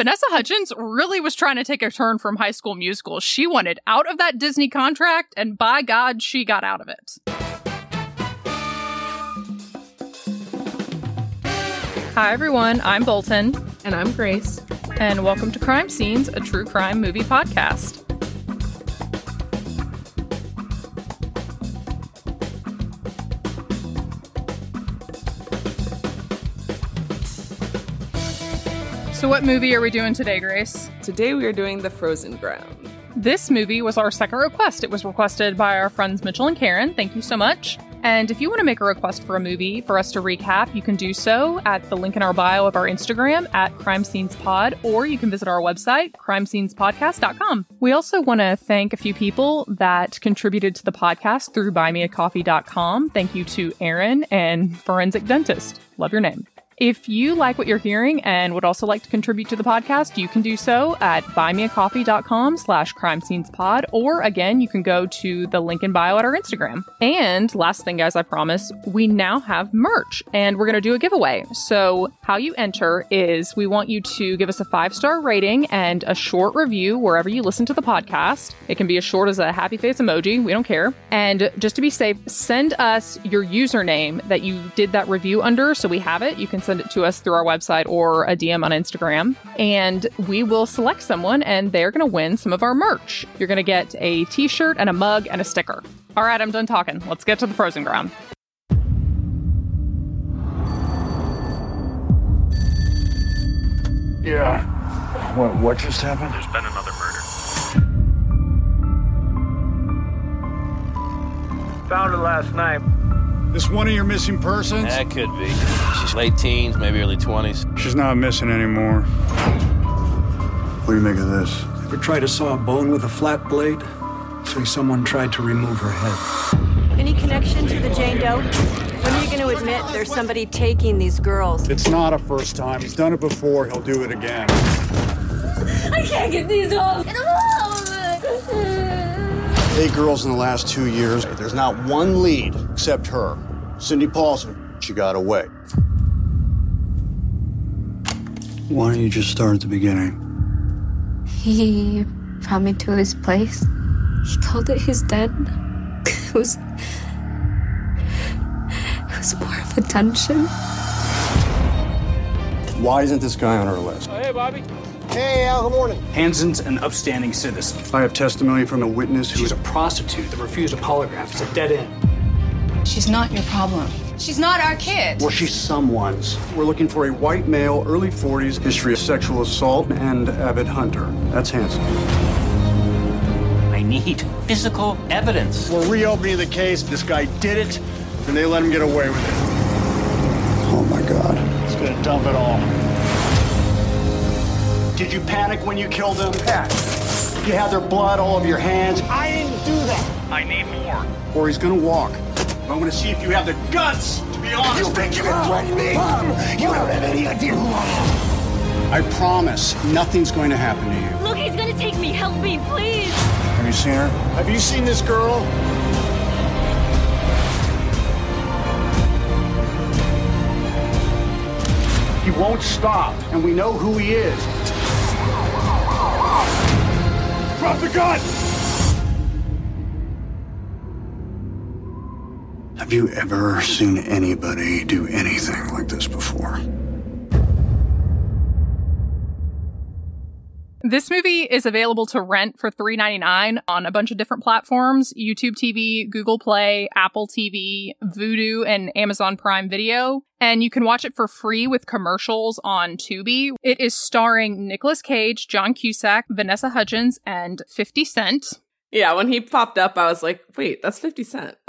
Vanessa Hudgens really was trying to take a turn from high school musical. She wanted out of that Disney contract, and by God, she got out of it. Hi, everyone. I'm Bolton. And I'm Grace. And welcome to Crime Scenes, a true crime movie podcast. So, what movie are we doing today, Grace? Today we are doing The Frozen Ground. This movie was our second request. It was requested by our friends Mitchell and Karen. Thank you so much. And if you want to make a request for a movie for us to recap, you can do so at the link in our bio of our Instagram at Crime Scenes Pod, or you can visit our website, crimescenespodcast.com. We also want to thank a few people that contributed to the podcast through buymeacoffee.com. Thank you to Aaron and Forensic Dentist. Love your name. If you like what you're hearing and would also like to contribute to the podcast, you can do so at buymeacoffee.com slash crime scenes pod, or again, you can go to the link in bio at our Instagram. And last thing, guys, I promise, we now have merch and we're going to do a giveaway. So how you enter is we want you to give us a five star rating and a short review wherever you listen to the podcast. It can be as short as a happy face emoji. We don't care. And just to be safe, send us your username that you did that review under so we have it. You can send it to us through our website or a DM on Instagram, and we will select someone and they're going to win some of our merch. You're going to get a t shirt and a mug and a sticker. All right, I'm done talking. Let's get to the frozen ground. Yeah. What, what just happened? There's been another murder. Found it last night. This one of your missing persons? That could be. She's late teens, maybe early 20s. She's not missing anymore. What do you make of this? Ever try to saw a bone with a flat blade? Say someone tried to remove her head. Any connection to the Jane Doe? When are you going to admit there's somebody taking these girls? It's not a first time. He's done it before. He'll do it again. I can't get these off. Get them off! Eight girls in the last two years. There's not one lead except her. Cindy Paulson. She got away. Why don't you just start at the beginning? He brought me to his place. He called it his den. It was. It was more of a attention. Why isn't this guy on our list? Oh, hey, Bobby. Hey, Al, good morning. Hansen's an upstanding citizen. I have testimony from a witness who She's a prostitute that refused a polygraph. It's a dead end. She's not your problem. She's not our kid. Well, she's someone's. We're looking for a white male, early 40s, history of sexual assault, and avid hunter. That's Hansen. I need physical evidence. We're reopening the case. This guy did it, and they let him get away with it. Oh my God. He's gonna dump it all. Did you panic when you killed them? Pat. You had their blood all over your hands. I didn't do that. I need more. Or he's gonna walk. I'm gonna see if you have the guts to be honest. You think you can threaten me? Mom, you don't have any idea who I am. I promise nothing's going to happen to you. Look, he's gonna take me. Help me, please. Have you seen her? Have you seen this girl? He won't stop, and we know who he is. The gun! Have you ever seen anybody do anything like this before? This movie is available to rent for $3.99 on a bunch of different platforms YouTube TV, Google Play, Apple TV, Vudu, and Amazon Prime Video. And you can watch it for free with commercials on Tubi. It is starring Nicolas Cage, John Cusack, Vanessa Hudgens, and 50 Cent. Yeah, when he popped up, I was like, wait, that's 50 Cent.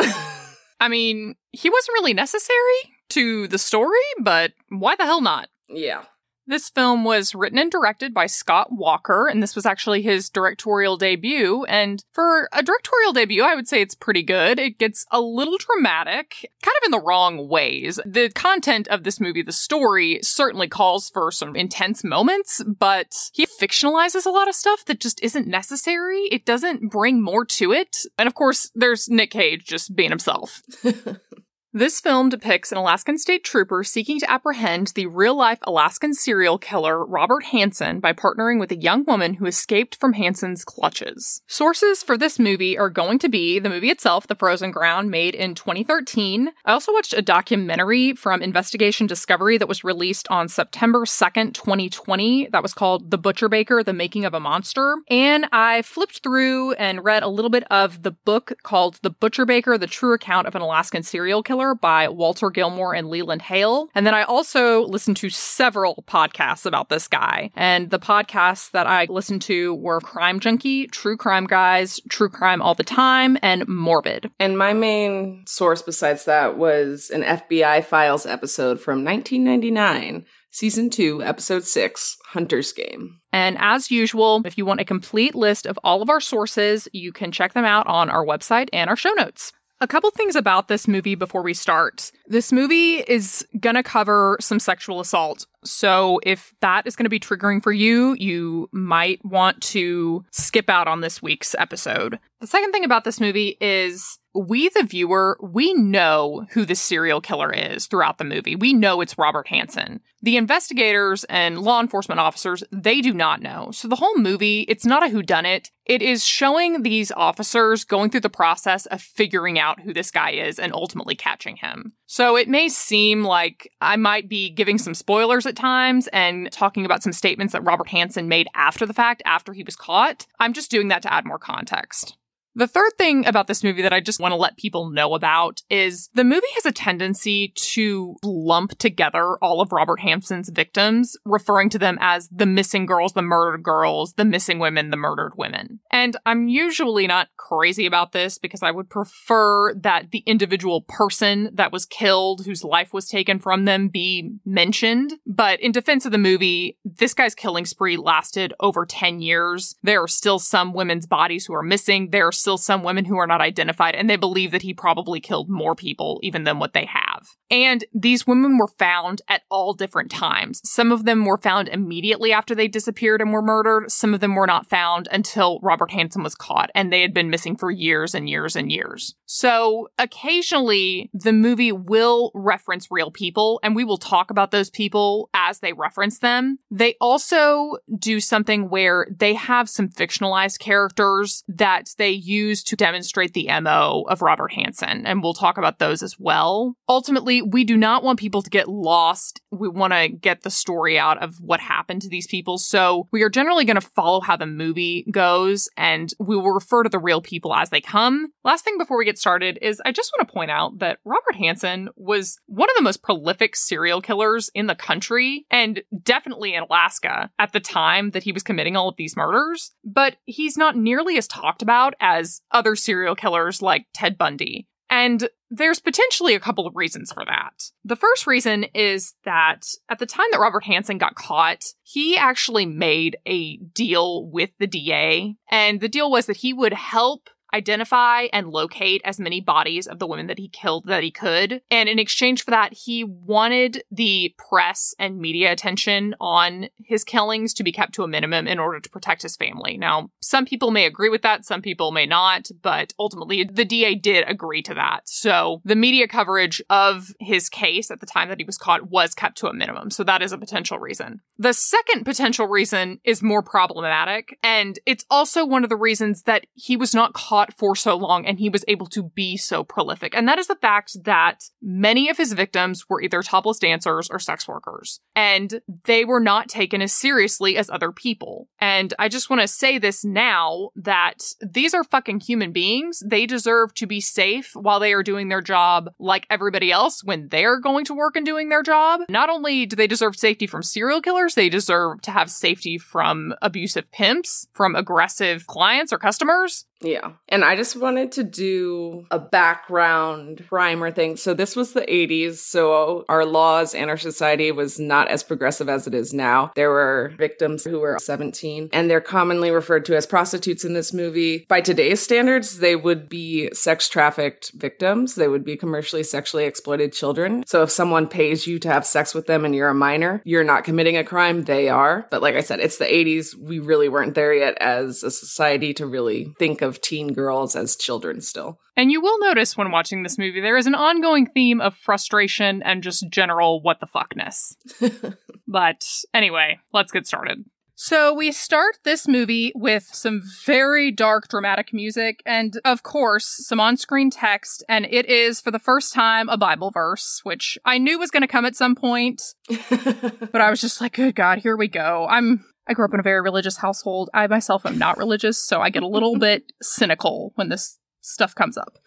I mean, he wasn't really necessary to the story, but why the hell not? yeah. This film was written and directed by Scott Walker, and this was actually his directorial debut. And for a directorial debut, I would say it's pretty good. It gets a little dramatic, kind of in the wrong ways. The content of this movie, the story, certainly calls for some intense moments, but he fictionalizes a lot of stuff that just isn't necessary. It doesn't bring more to it. And of course, there's Nick Cage just being himself. This film depicts an Alaskan state trooper seeking to apprehend the real life Alaskan serial killer Robert Hansen by partnering with a young woman who escaped from Hansen's clutches. Sources for this movie are going to be the movie itself, The Frozen Ground, made in 2013. I also watched a documentary from Investigation Discovery that was released on September 2nd, 2020, that was called The Butcher Baker The Making of a Monster. And I flipped through and read a little bit of the book called The Butcher Baker The True Account of an Alaskan Serial Killer by Walter Gilmour and Leland Hale. And then I also listened to several podcasts about this guy. And the podcasts that I listened to were Crime Junkie, True Crime Guys, True Crime All the Time, and Morbid. And my main source besides that was an FBI Files episode from 1999, season 2, episode 6, Hunter's Game. And as usual, if you want a complete list of all of our sources, you can check them out on our website and our show notes. A couple things about this movie before we start. This movie is going to cover some sexual assault. So if that is going to be triggering for you, you might want to skip out on this week's episode. The second thing about this movie is we, the viewer, we know who the serial killer is throughout the movie. We know it's Robert Hansen. The investigators and law enforcement officers, they do not know. So the whole movie, it's not a whodunit. It is showing these officers going through the process of figuring out who this guy is and ultimately catching him. So it may seem like I might be giving some spoilers at times and talking about some statements that Robert Hansen made after the fact, after he was caught. I'm just doing that to add more context. The third thing about this movie that I just want to let people know about is the movie has a tendency to lump together all of Robert Hansen's victims, referring to them as the missing girls, the murdered girls, the missing women, the murdered women. And I'm usually not crazy about this because I would prefer that the individual person that was killed, whose life was taken from them, be mentioned. But in defense of the movie, this guy's killing spree lasted over 10 years. There are still some women's bodies who are missing. There are still some women who are not identified, and they believe that he probably killed more people even than what they have. And these women were found at all different times. Some of them were found immediately after they disappeared and were murdered. Some of them were not found until Robert Hansen was caught, and they had been missing for years and years and years. So occasionally, the movie will reference real people, and we will talk about those people as they reference them. They also do something where they have some fictionalized characters that they use to demonstrate the MO of Robert Hansen, and we'll talk about those as well. Ultimately, we do not want people to get lost. We want to get the story out of what happened to these people. So we are generally going to follow how the movie goes, and we will refer to the real people as they come. Last thing before we get started is I just want to point out that Robert Hansen was one of the most prolific serial killers in the country, and definitely in Alaska at the time that he was committing all of these murders. But he's not nearly as talked about as other serial killers like Ted Bundy. And there's potentially a couple of reasons for that. The first reason is that at the time that Robert Hansen got caught, he actually made a deal with the DA. And the deal was that he would help identify and locate as many bodies of the women that he killed that he could. And in exchange for that, he wanted the press and media attention on his killings to be kept to a minimum in order to protect his family. Now, some people may agree with that, some people may not, but ultimately the DA did agree to that. So the media coverage of his case at the time that he was caught was kept to a minimum. So that is a potential reason. The second potential reason is more problematic, and it's also one of the reasons that he was not caught for so long and he was able to be so prolific. And that is the fact that many of his victims were either topless dancers or sex workers. And they were not taken as seriously as other people. And I just want to say this now that these are fucking human beings. They deserve to be safe while they are doing their job like everybody else when they're going to work and doing their job. Not only do they deserve safety from serial killers, they deserve to have safety from abusive pimps, from aggressive clients or customers. Yeah. And I just wanted to do a background primer thing. So this was the 80s. So our laws and our society was not as progressive as it is now. There were victims who were 17 and they're commonly referred to as prostitutes in this movie. By today's standards, they would be sex trafficked victims. They would be commercially sexually exploited children. So if someone pays you to have sex with them and you're a minor, you're not committing a crime. They are. But like I said, it's the 80s. We really weren't there yet as a society to really think of of teen girls as children still. And you will notice when watching this movie, there is an ongoing theme of frustration and just general what the fuckness. but anyway, let's get started. So we start this movie with some very dark dramatic music and of course some on-screen text and it is for the first time a Bible verse which I knew was going to come at some point but I was just like good god here we go. I'm I grew up in a very religious household. I myself am not religious so I get a little bit cynical when this stuff comes up.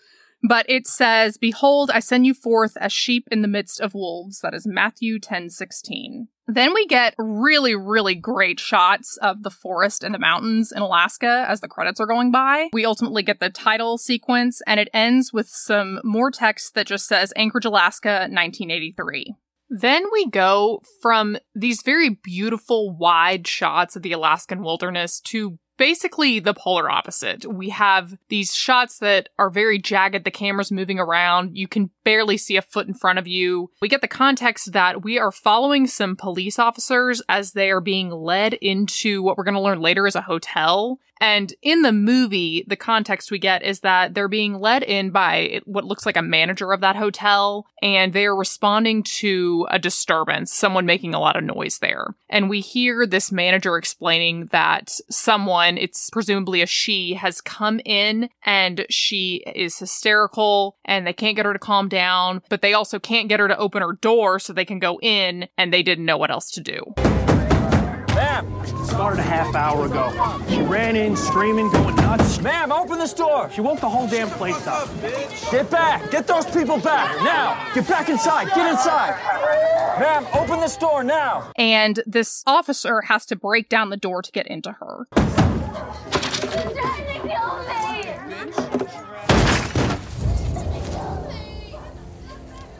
But it says, Behold, I send you forth as sheep in the midst of wolves. That is Matthew 10 16. Then we get really, really great shots of the forest and the mountains in Alaska as the credits are going by. We ultimately get the title sequence, and it ends with some more text that just says Anchorage, Alaska, 1983. Then we go from these very beautiful wide shots of the Alaskan wilderness to basically the polar opposite. We have these shots that are very jagged. The camera's moving around. You can barely see a foot in front of you. We get the context that we are following some police officers as they are being led into what we're going to learn later is a hotel. And in the movie, the context we get is that they're being led in by what looks like a manager of that hotel, and they are responding to a disturbance, someone making a lot of noise there. And we hear this manager explaining that someone, it's presumably a she, has come in and she is hysterical and they can't get her to calm down, but they also can't get her to open her door so they can go in, and they didn't know what else to do. Ma'am, started a half hour ago. She ran in screaming, going nuts. Ma'am, open this door. She woke the whole damn place up. Get back. Get those people back. Now. Get back inside. Get inside. Ma'am, open this door now. And this officer has to break down the door to get into her.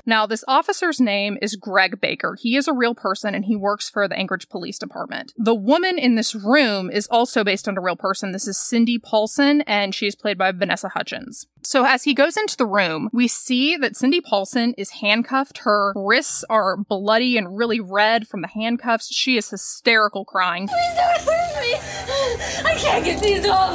Now, this officer's name is Greg Baker. He is a real person and he works for the Anchorage Police Department. The woman in this room is also based on a real person. This is Cindy Paulson and she is played by Vanessa Hudgens. So as he goes into the room, we see that Cindy Paulson is handcuffed. Her wrists are bloody and really red from the handcuffs. She is hysterical crying. Please don't hurt me! I can't get these off!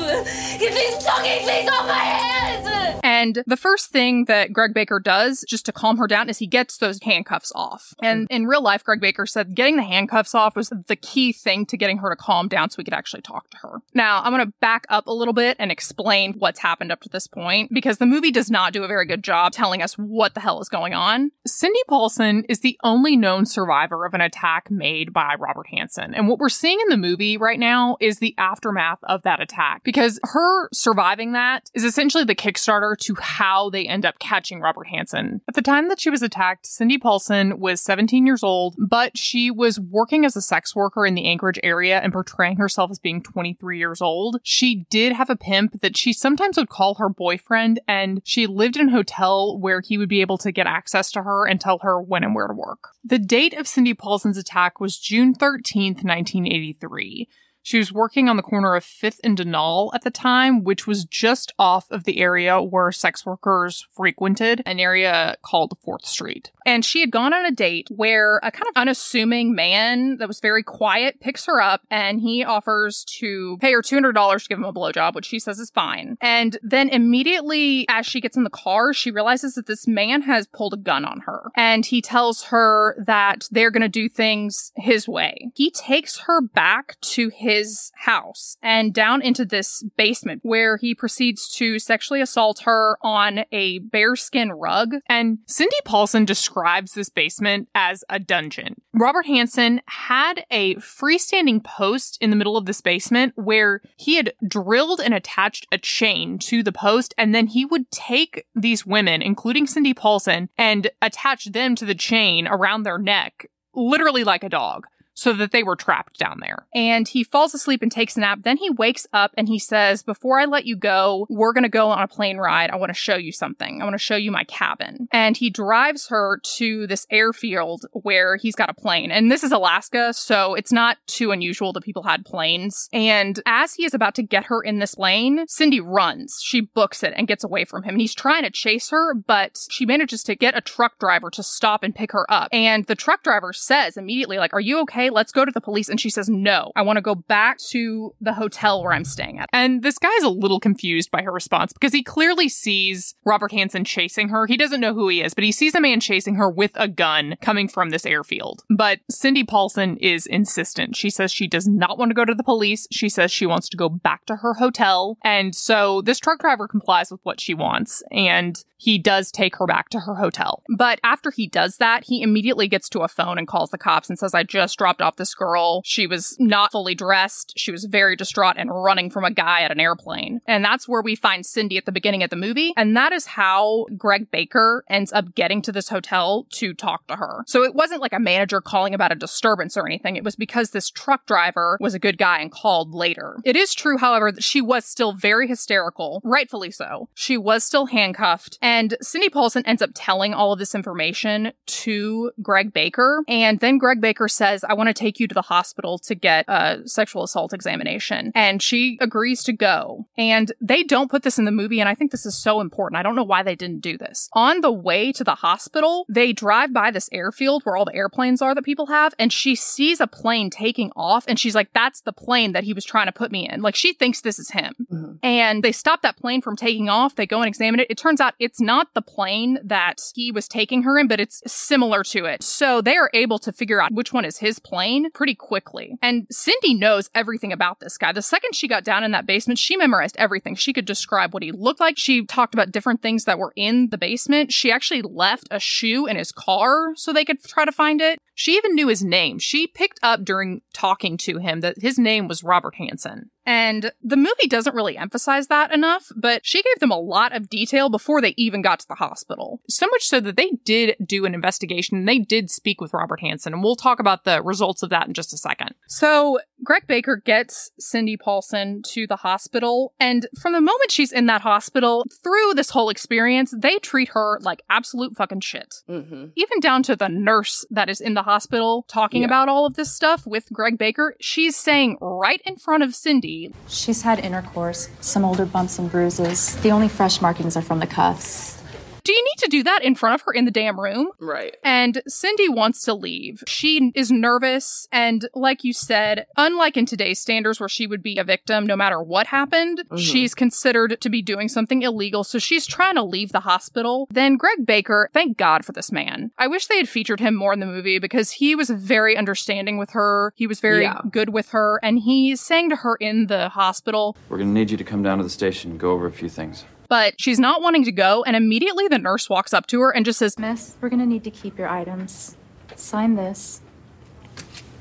Get these fucking things off my hands! And the first thing that Greg Baker does, just to calm her down, is he gets those handcuffs off. And in real life, Greg Baker said getting the handcuffs off was the key thing to getting her to calm down so we could actually talk to her. Now, I'm going to back up a little bit and explain what's happened up to this point because the movie does not do a very good job telling us what the hell is going on. Cindy Paulson is the only known survivor of an attack made by Robert Hansen. And what we're seeing in the movie right now is the aftermath of that attack because her surviving that is essentially the Kickstarter to how they end up catching Robert Hansen. At the time that she was attacked, Cindy Paulson was 17 years old, but she was working as a sex worker in the Anchorage area and portraying herself as being 23 years old. She did have a pimp that she sometimes would call her boyfriend, and she lived in a hotel where he would be able to get access to her and tell her when and where to work. The date of Cindy Paulson's attack was June 13th, 1983. She was working on the corner of 5th and Denal at the time, which was just off of the area where sex workers frequented, an area called 4th Street. And she had gone on a date where a kind of unassuming man that was very quiet picks her up and he offers to pay her $200 to give him a blowjob, which she says is fine. And then immediately as she gets in the car, she realizes that this man has pulled a gun on her. And he tells her that they're going to do things his way. He takes her back to his house and down into this basement where he proceeds to sexually assault her on a bearskin rug. And Cindy Paulson describes this basement as a dungeon. Robert Hansen had a freestanding post in the middle of this basement where he had drilled and attached a chain to the post, and then he would take these women, including Cindy Paulson, and attach them to the chain around their neck, literally like a dog so that they were trapped down there. And he falls asleep and takes a nap. Then he wakes up and he says, Before I let you go, we're going to go on a plane ride. I want to show you something. I want to show you my cabin. And he drives her to this airfield where he's got a plane. And this is Alaska, so it's not too unusual that people had planes. And as he is about to get her in this plane, Cindy runs. She books it and gets away from him. And he's trying to chase her, but she manages to get a truck driver to stop and pick her up. And the truck driver says immediately, like, Are you okay? Let's go to the police. And she says, no, I want to go back to the hotel where I'm staying at. And this guy's a little confused by her response because he clearly sees Robert Hansen chasing her. He doesn't know who he is, but he sees a man chasing her with a gun coming from this airfield. But Cindy Paulson is insistent. She says she does not want to go to the police. She says she wants to go back to her hotel. And so this truck driver complies with what she wants. And he does take her back to her hotel. But after he does that, he immediately gets to a phone and calls the cops and says, I just dropped off this girl. She was not fully dressed. She was very distraught and running from a guy at an airplane. And that's where we find Cindy at the beginning of the movie. And that is how Greg Baker ends up getting to this hotel to talk to her. So it wasn't like a manager calling about a disturbance or anything. It was because this truck driver was a good guy and called later. It is true, however, that she was still very hysterical, rightfully so. She was still handcuffed. And Cindy Paulson ends up telling all of this information to Greg Baker. And then Greg Baker says, I want to take you to the hospital to get a sexual assault examination. And she agrees to go. And they don't put this in the movie. And I think this is so important. I don't know why they didn't do this. On the way to the hospital, they drive by this airfield where all the airplanes are that people have. And she sees a plane taking off. And she's like, that's the plane that he was trying to put me in. Like she thinks this is him. Mm-hmm. And they stop that plane from taking off. They go and examine it. It turns out it's not the plane that he was taking her in, but it's similar to it. So they are able to figure out which one is his plane pretty quickly. And Cindy knows everything about this guy. The second she got down in that basement, she memorized everything. She could describe what he looked like. She talked about different things that were in the basement. She actually left a shoe in his car so they could try to find it. She even knew his name. She picked up during talking to him that his name was Robert Hansen. And the movie doesn't really emphasize that enough, but she gave them a lot of detail before they even got to the hospital. So much so that they did do an investigation and they did speak with Robert Hansen. And we'll talk about the results of that in just a second. So Greg Baker gets Cindy Paulson to the hospital. And from the moment she's in that hospital through this whole experience, they treat her like absolute fucking shit. Mm-hmm. Even down to the nurse that is in the hospital talking Yeah. about all of this stuff with Greg Baker. She's saying right in front of Cindy, She's had intercourse, some older bumps and bruises. The only fresh markings are from the cuffs. Do you need to do that in front of her in the damn room? Right. And Cindy wants to leave. She is nervous. And like you said, unlike in today's standards where she would be a victim no matter what happened, Mhm. she's considered to be doing something illegal. So she's trying to leave the hospital. Then Greg Baker, thank God for this man. I wish they had featured him more in the movie because he was very understanding with her. He was very Yeah. good with her. And he's saying to her in the hospital, We're gonna need you to come down to the station and go over a few things. But she's not wanting to go. And immediately the nurse walks up to her and just says, Miss, we're gonna need to keep your items. Sign this.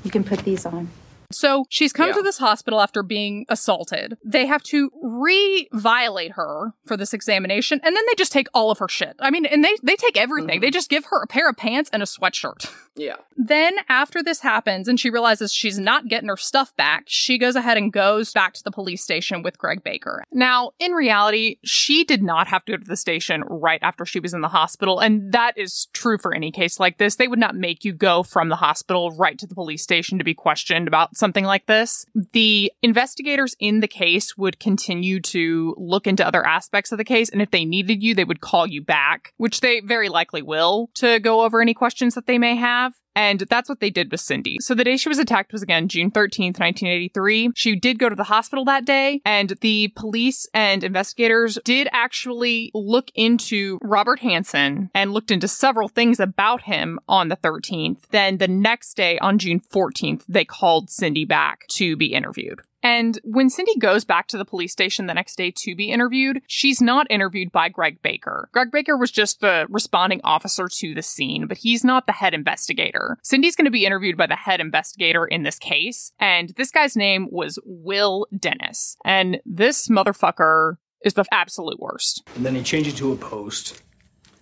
You can put these on. So she's come Yeah. to this hospital after being assaulted. They have to re-violate her for this examination, and then they just take all of her shit. I mean, and they they take everything. They mm-hmm. just give her a pair of pants and a sweatshirt. Yeah. Then after this happens and she realizes she's not getting her stuff back, she goes ahead and goes back to the police station with Greg Baker. Now, in reality, she did not have to go to the station right after she was in the hospital, and that is true for any case like this. They would not make you go from the hospital right to the police station to be questioned about something like this. The investigators in the case would continue to look into other aspects of the case, and if they needed you, they would call you back, which they very likely will, to go over any questions that they may have have and that's what they did with Cindy. So the day she was attacked was again June 13th, 1983. She did go to the hospital that day, and the police and investigators did actually look into Robert Hansen and looked into several things about him on the 13th. Then the next day, on June 14th, they called Cindy back to be interviewed. And when Cindy goes back to the police station the next day to be interviewed, she's not interviewed by Greg Baker. Greg Baker was just the responding officer to the scene, but he's not the head investigator. Cindy's going to be interviewed by the head investigator in this case, and this guy's name was Will Dennis. And this motherfucker is the absolute worst. And then he changed you to a post,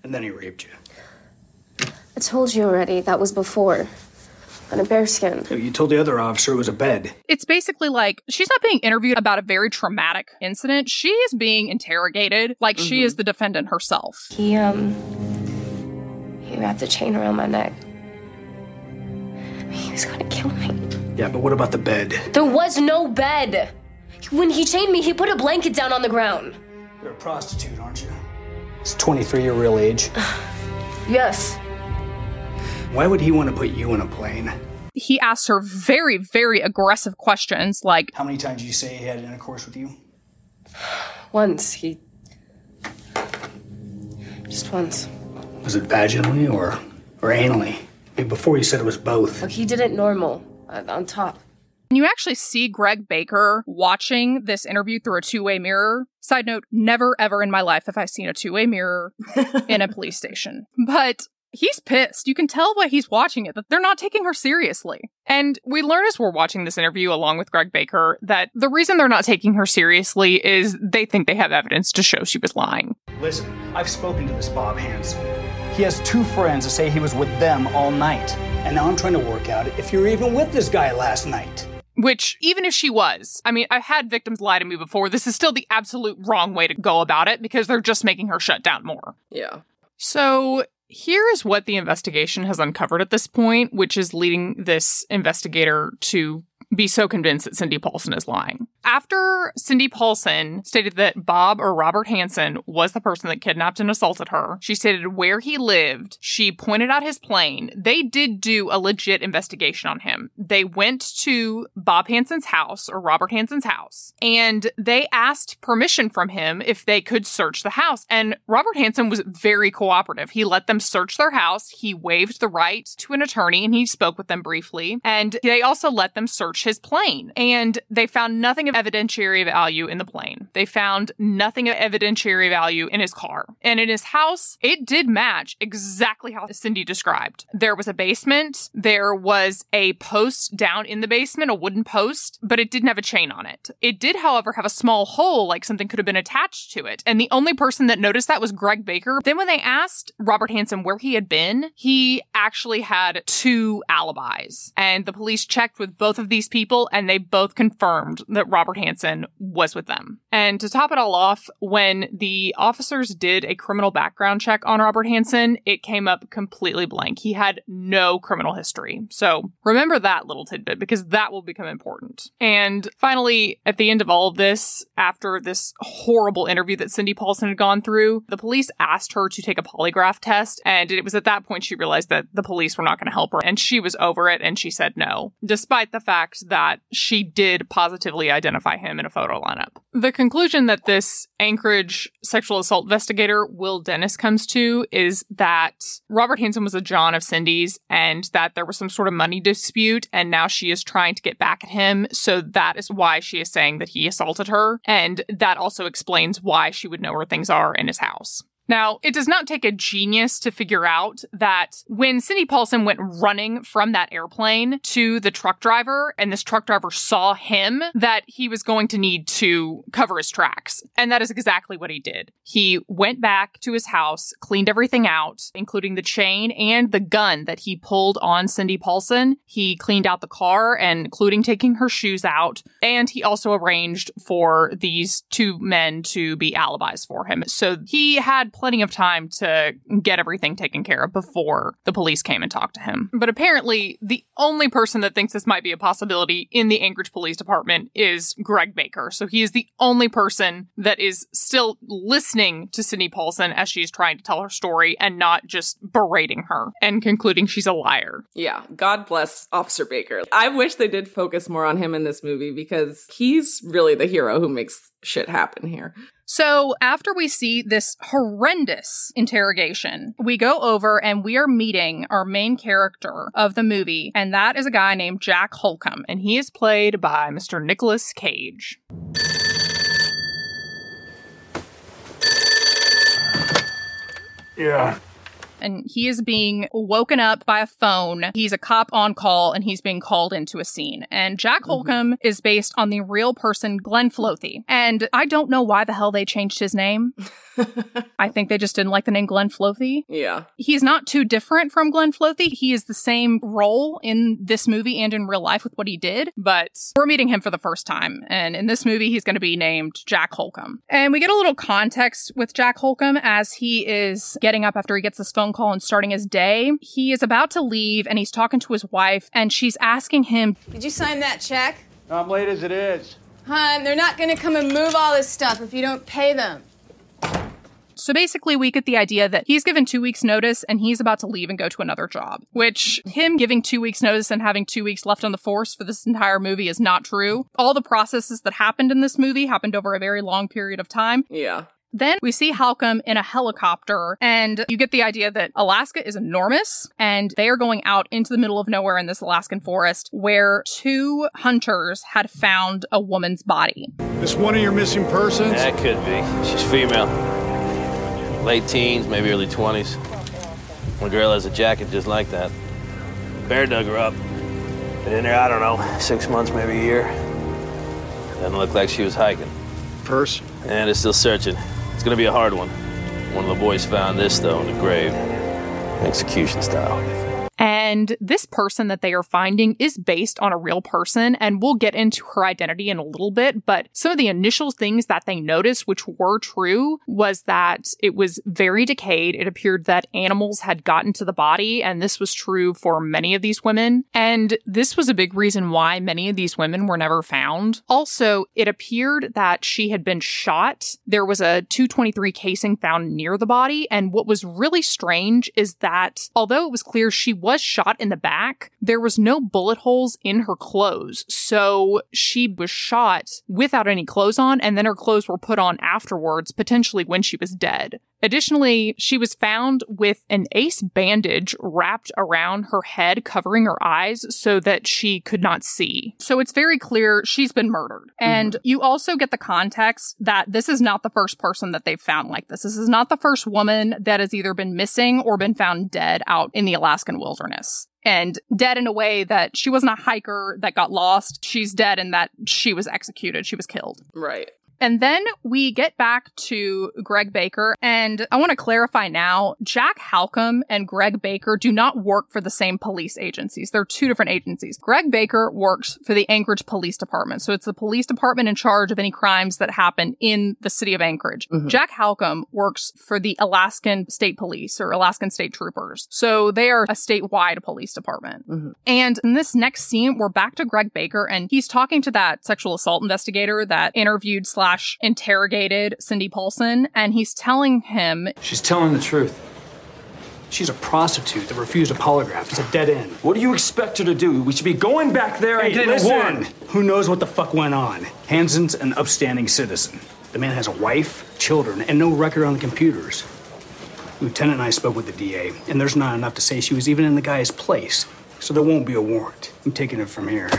and then he raped you. I told you already, that was before. On a bearskin. You told the other officer it was a bed. It's basically like she's not being interviewed about a very traumatic incident. She is being interrogated like she is the defendant herself. He, um. He wrapped a chain around my neck. He was gonna kill me. Yeah, but what about the bed? There was no bed! When he chained me, he put a blanket down on the ground. You're a prostitute, aren't you? It's 23 your real age. Yes. Why would he want to put you in a plane? he asked her very, very aggressive questions like How many times did you say he had intercourse with you? Once he. Just once. Was it vaginally or or anally? I mean, Before you said it was both. Look, he did it normal, uh, on top. And you actually see Greg Baker watching this interview through a two way mirror. Side note, never ever in my life have I seen a two way mirror in a police station. But he's pissed. You can tell by he's watching it that they're not taking her seriously. And we learn as we're watching this interview along with Greg Baker that the reason they're not taking her seriously is they think they have evidence to show she was lying. Listen, I've spoken to this Bob Hansen. He has two friends that say he was with them all night. And now I'm trying to work out if you were even with this guy last night. Which, even if she was, I mean, I've had victims lie to me before. This is still the absolute wrong way to go about it because they're just making her shut down more. Yeah. So here is what the investigation has uncovered at this point, which is leading this investigator to be so convinced that Cindy Paulson is lying. After Cindy Paulson stated that Bob or Robert Hansen was the person that kidnapped and assaulted her, she stated where he lived. She pointed out his plane. They did do a legit investigation on him. They went to Bob Hansen's house or Robert Hansen's house and they asked permission from him if they could search the house. And Robert Hansen was very cooperative. He let them search their house. He waived the right to an attorney and he spoke with them briefly. And they also let them search his plane. And they found nothing of evidentiary value in the plane. They found nothing of evidentiary value in his car. And in his house, it did match exactly how Cindy described. There was a basement. There was a post down in the basement, a wooden post, but it didn't have a chain on it. It did, however, have a small hole, like something could have been attached to it. And the only person that noticed that was Greg Baker. Then when they asked Robert Hansen where he had been, he actually had two alibis. And the police checked with both of these people and they both confirmed that Robert Hansen was with them. And to top it all off, when the officers did a criminal background check on Robert Hansen, it came up completely blank. He had no criminal history. So remember that little tidbit because that will become important. And finally, at the end of all of this, after this horrible interview that Cindy Paulson had gone through, the police asked her to take a polygraph test. And it was at that point she realized that the police were not going to help her. And she was over it and she said no, despite the fact that she did positively identify him in a photo lineup. The conclusion that this Anchorage sexual assault investigator, Will Dennis, comes to is that Robert Hansen was a John of Cindy's and that there was some sort of money dispute and now she is trying to get back at him. So that is why she is saying that he assaulted her. And that also explains why she would know where things are in his house. Now, it does not take a genius to figure out that when Cindy Paulson went running from that airplane to the truck driver and this truck driver saw him, that he was going to need to cover his tracks. And that is exactly what he did. He went back to his house, cleaned everything out, including the chain and the gun that he pulled on Cindy Paulson. He cleaned out the car and including taking her shoes out. And he also arranged for these two men to be alibis for him. So he had plenty of time to get everything taken care of before the police came and talked to him. But apparently, the only person that thinks this might be a possibility in the Anchorage Police Department is Greg Baker. So he is the only person that is still listening to Cindy Paulson as she's trying to tell her story and not just berating her and concluding she's a liar. Yeah, God bless Officer Baker. I wish they did focus more on him in this movie because he's really the hero who makes shit happen here. So, after we see this horrendous interrogation, we go over and we are meeting our main character of the movie, and that is a guy named Jack Halcombe, and he is played by Mr. Nicolas Cage. Yeah. And he is being woken up by a phone. He's a cop on call and he's being called into a scene. And Jack mm-hmm. Halcombe is based on the real person Glenn Flothe. And I don't know why the hell they changed his name. I think they just didn't like the name Glenn Flothe. Yeah. He's not too different from Glenn Flothe. He is the same role in this movie and in real life with what he did, but we're meeting him for the first time. And in this movie, he's going to be named Jack Halcombe. And we get a little context with Jack Halcombe as he is getting up after he gets this phone call and starting his day. He is about to leave and he's talking to his wife and she's asking him, Did you sign that check? I'm late as it is. Hun, they're not gonna come and move all this stuff if you don't pay them. So basically, we get the idea that he's given two weeks' notice and he's about to leave and go to another job, which him giving two weeks' notice and having two weeks left on the force for this entire movie is not true. All the processes that happened in this movie happened over a very long period of time. Yeah. Then we see Halcombe in a helicopter, and you get the idea that Alaska is enormous, and they are going out into the middle of nowhere in this Alaskan forest where two hunters had found a woman's body. This one of your missing persons? That could be. She's female. Late teens, maybe early 20s. My girl has a jacket just like that. Bear dug her up. Been in there, I don't know, six months, maybe a year. Doesn't look like she was hiking. Purse? And it's still searching. It's gonna be a hard one. One of the boys found this, though, in the grave. Execution style. And this person that they are finding is based on a real person, and we'll get into her identity in a little bit. But some of the initial things that they noticed, which were true, was that it was very decayed. It appeared that animals had gotten to the body, and this was true for many of these women. And this was a big reason why many of these women were never found. Also, it appeared that she had been shot. There was a 223 casing found near the body, and what was really strange is that although it was clear she was shot in the back, there was no bullet holes in her clothes. So she was shot without any clothes on, and then her clothes were put on afterwards, potentially when she was dead. Additionally, she was found with an ace bandage wrapped around her head, covering her eyes so that she could not see. So it's very clear she's been murdered. Mm-hmm. And you also get the context that this is not the first person that they've found like this. This is not the first woman that has either been missing or been found dead out in the Alaskan wilderness. And dead in a way that she wasn't a hiker that got lost. She's dead in that she was executed. She was killed. Right. And then we get back to Greg Baker, and I want to clarify now Jack Halcombe and Greg Baker do not work for the same police agencies. They're two different agencies. Greg Baker works for the Anchorage Police Department, so it's the police department in charge of any crimes that happen in the city of Anchorage. Mm-hmm. Jack Halcombe works for the Alaskan State Police or Alaskan State Troopers, so they are a statewide police department. Mm-hmm. And in this next scene, we're back to Greg Baker, and he's talking to that sexual assault investigator that interviewed slash interrogated Cindy Paulson, and he's telling him She's telling the truth. She's a prostitute that refused a polygraph. It's a dead end. What do you expect her to do? We should be going back there and getting listen. a. Who knows what the fuck went on? Hansen's an upstanding citizen. The man has a wife, children, and no record on the computers. Lieutenant and I spoke with the DA, and there's not enough to say she was even in the guy's place. So there won't be a warrant. I'm taking it from here.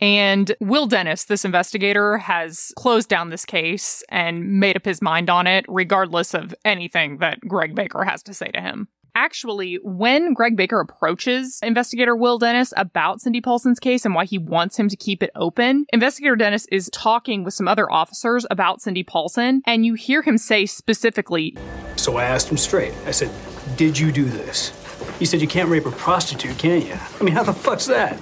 And Will Dennis, this investigator, has closed down this case and made up his mind on it, regardless of anything that Greg Baker has to say to him. Actually, when Greg Baker approaches investigator Will Dennis about Cindy Paulson's case and why he wants him to keep it open, investigator Dennis is talking with some other officers about Cindy Paulson, and you hear him say specifically, So I asked him straight. I said, Did you do this? He said, You can't rape a prostitute, can you? I mean, how the fuck's that?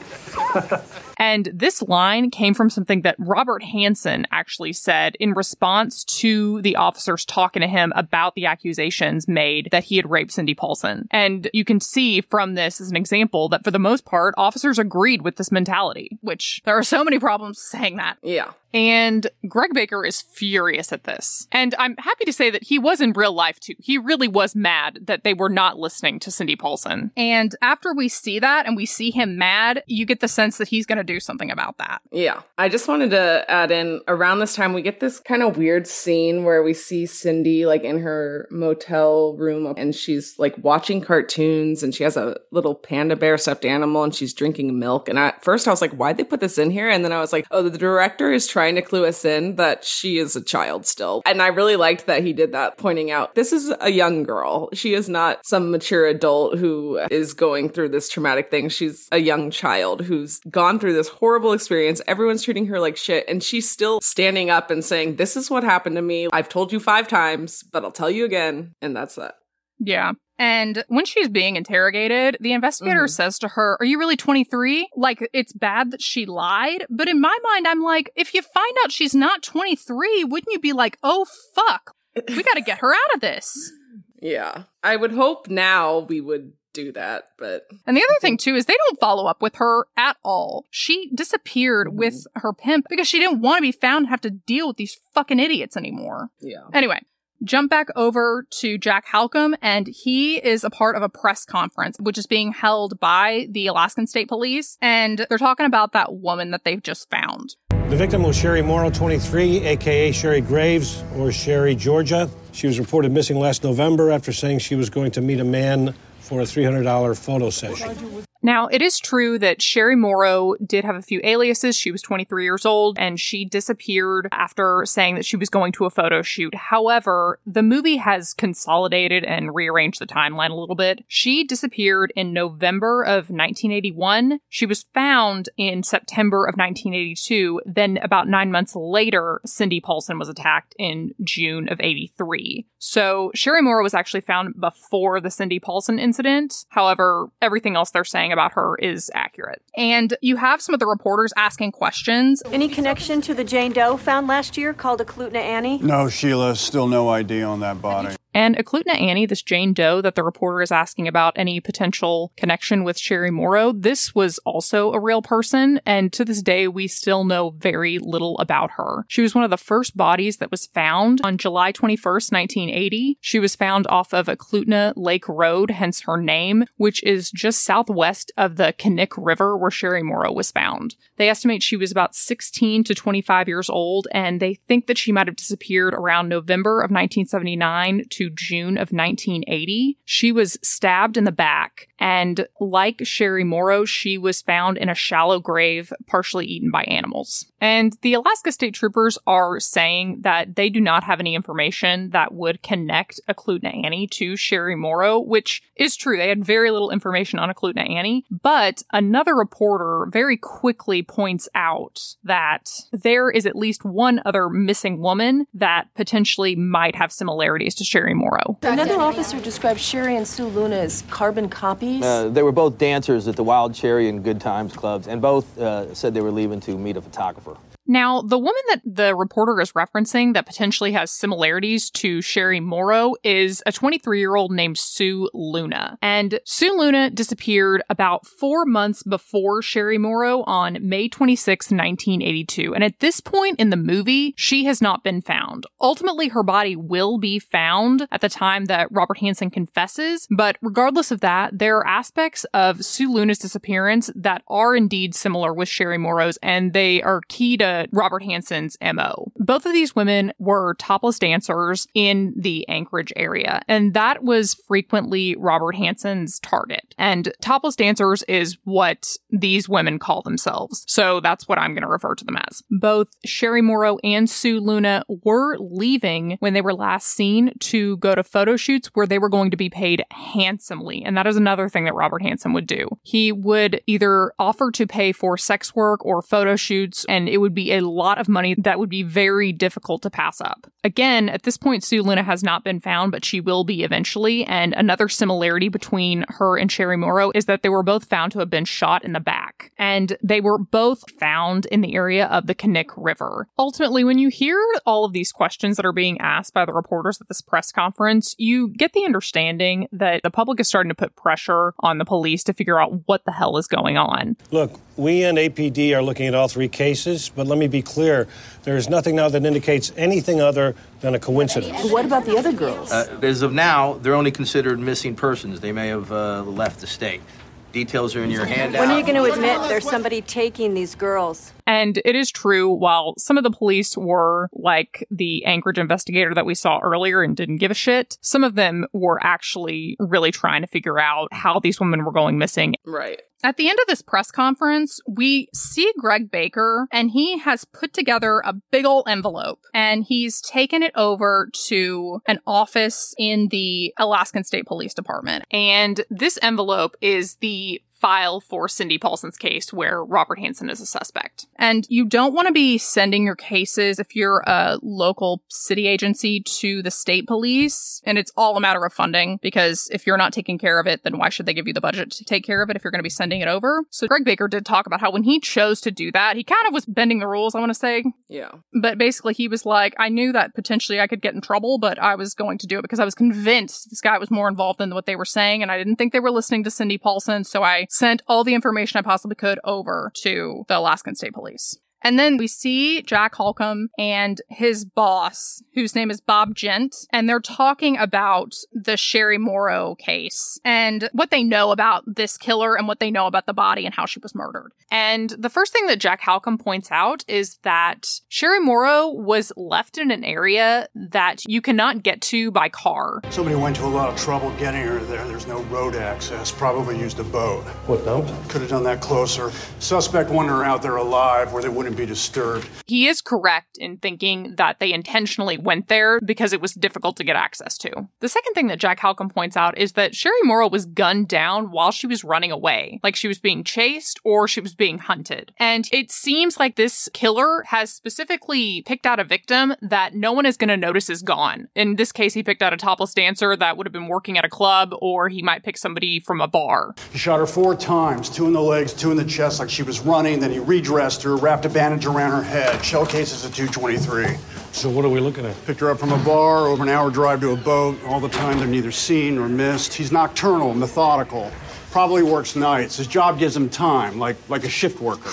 And this line came from something that Robert Hansen actually said in response to the officers talking to him about the accusations made that he had raped Cindy Paulson. And you can see from this as an example that for the most part, officers agreed with this mentality, which there are so many problems saying that. Yeah. And Greg Baker is furious at this. And I'm happy to say that he was in real life too. He really was mad that they were not listening to Cindy Paulson. And after we see that and we see him mad, you get the sense that he's going to do something about that. Yeah. I just wanted to add in around this time, we get this kind of weird scene where we see Cindy like in her motel room and she's like watching cartoons and she has a little panda bear stuffed animal and she's drinking milk. And at first I was like, why'd they put this in here? And then I was like, oh, the director is trying to clue us in that she is a child still. And I really liked that he did that, pointing out this is a young girl. She is not some mature adult who is going through this traumatic thing. She's a young child who's gone through this horrible experience. Everyone's treating her like shit. And she's still standing up and saying, This is what happened to me. I've told you five times, but I'll tell you again. And that's that. Yeah. And when she's being interrogated, the investigator says to her, Are you really 23? Like, it's bad that she lied. But in my mind, I'm like, if you find out she's not 23, wouldn't you be like, Oh, fuck, we got to get her out of this? Yeah. I would hope now we would do that, but And the other thing, too, is they don't follow up with her at all. She disappeared Mm-hmm. with her pimp because she didn't want to be found and have to deal with these fucking idiots anymore. yeah. Anyway, Jump back over to Jack Halcombe, and he is a part of a press conference, which is being held by the Alaskan State Police. And they're talking about that woman that they've just found. The victim was Sherry Morrow, 23, aka Sherry Graves, or Sherry Georgia. She was reported missing last November after saying she was going to meet a man for a $300 photo session. Now, it is true that Sherry Morrow did have a few aliases. She was 23 years old and she disappeared after saying that she was going to a photo shoot. However, the movie has consolidated and rearranged the timeline a little bit. She disappeared in November of 1981. She was found in September of 1982. Then, about nine months later, Cindy Paulson was attacked in June of 83. So, Sherry Morrow was actually found before the Cindy Paulson incident. However, everything else they're saying about her is accurate. And you have some of the reporters asking questions. Any connection to the Jane Doe found last year called Eklutna Annie? No, Sheila, still no ID on that body. And Eklutna Annie, this Jane Doe that the reporter is asking about any potential connection with Sherry Morrow, this was also a real person. And to this day, we still know very little about her. She was one of the first bodies that was found on July 21st, 1980. She was found off of Eklutna Lake Road, hence her name, which is just southwest of the Knik River where Sherry Morrow was found. They estimate she was about 16 to 25 years old, and they think that she might have disappeared around November of 1979 to June of 1980. She was stabbed in the back, and like Sherry Morrow, she was found in a shallow grave, partially eaten by animals. And the Alaska State Troopers are saying that they do not have any information that would connect Eklutna Annie to Sherry Morrow, which is true. They had very little information on Eklutna Annie, but another reporter very quickly points out that there is at least one other missing woman that potentially might have similarities to Sherry Morrow. Another officer described Sherry and Sue Luna as carbon copies. Uh, they were both dancers at the Wild Cherry and Good Times clubs, and both uh, said they were leaving to meet a photographer. Now, the woman that the reporter is referencing that potentially has similarities to Sherry Morrow is a 23 year old named Sue Luna. And Sue Luna disappeared about four months before Sherry Morrow on May 26, 1982. And at this point in the movie, she has not been found. Ultimately, her body will be found at the time that Robert Hansen confesses. But regardless of that, there are aspects of Sue Luna's disappearance that are indeed similar with Sherry Morrow's, and they are key to Robert Hansen's MO. Both of these women were topless dancers in the Anchorage area, and that was frequently Robert Hansen's target. And topless dancers is what these women call themselves. So that's what I'm going to refer to them as. Both Sherry Morrow and Sue Luna were leaving when they were last seen to go to photo shoots where they were going to be paid handsomely. And that is another thing that Robert Hansen would do. He would either offer to pay for sex work or photo shoots, and it would be a lot of money that would be very difficult to pass up. Again, at this point, Sue Luna has not been found, but she will be eventually. And another similarity between her and Sherry Morrow is that they were both found to have been shot in the back. And they were both found in the area of the Knik River. Ultimately, when you hear all of these questions that are being asked by the reporters at this press conference, you get the understanding that the public is starting to put pressure on the police to figure out what the hell is going on. Look, we and APD are looking at all three cases, but let me be clear there is nothing now that indicates anything other than a coincidence. What about the other girls? Uh, as of now, they're only considered missing persons. They may have uh, left the state. Details are in your handout. When are you going to admit there's somebody taking these girls? And it is true, while some of the police were like the Anchorage investigator that we saw earlier and didn't give a shit, some of them were actually really trying to figure out how these women were going missing. Right. At the end of this press conference, we see Greg Baker and he has put together a big ol' envelope and he's taken it over to an office in the Alaskan State Police Department. And this envelope is the file for Cindy Paulson's case where Robert Hansen is a suspect. And you don't want to be sending your cases if you're a local city agency to the state police. And it's all a matter of funding because if you're not taking care of it, then why should they give you the budget to take care of it if you're going to be sending it over? So Greg Baker did talk about how when he chose to do that, he kind of was bending the rules, I want to say. Yeah. But basically, he was like, I knew that potentially I could get in trouble, but I was going to do it because I was convinced this guy was more involved than what they were saying. And I didn't think they were listening to Cindy Paulson. So I sent all the information I possibly could over to the Alaskan State Police. And then we see Jack Halcombe and his boss, whose name is Bob Gent, and they're talking about the Sherry Morrow case and what they know about this killer and what they know about the body and how she was murdered. And the first thing that Jack Halcombe points out is that Sherry Morrow was left in an area that you cannot get to by car. Somebody went to a lot of trouble getting her there. There's no road access. Probably used a boat. What boat? Could have done that closer. Suspect wanted her out there alive where they wouldn't be disturbed. He is correct in thinking that they intentionally went there because it was difficult to get access to. The second thing that Jack Halcombe points out is that Sherry Morrow was gunned down while she was running away, like she was being chased or she was being hunted. And it seems like this killer has specifically picked out a victim that no one is going to notice is gone. In this case, he picked out a topless dancer that would have been working at a club, or he might pick somebody from a bar. He shot her four times, two in the legs, two in the chest, like she was running. Then he redressed her, wrapped a bandage around her head. Shell cases at 223. So what are we looking at? Picked her up from a bar, over an hour drive to a boat. All the time they're neither seen nor missed. He's nocturnal, methodical. Probably works nights. His job gives him time, like like a shift worker.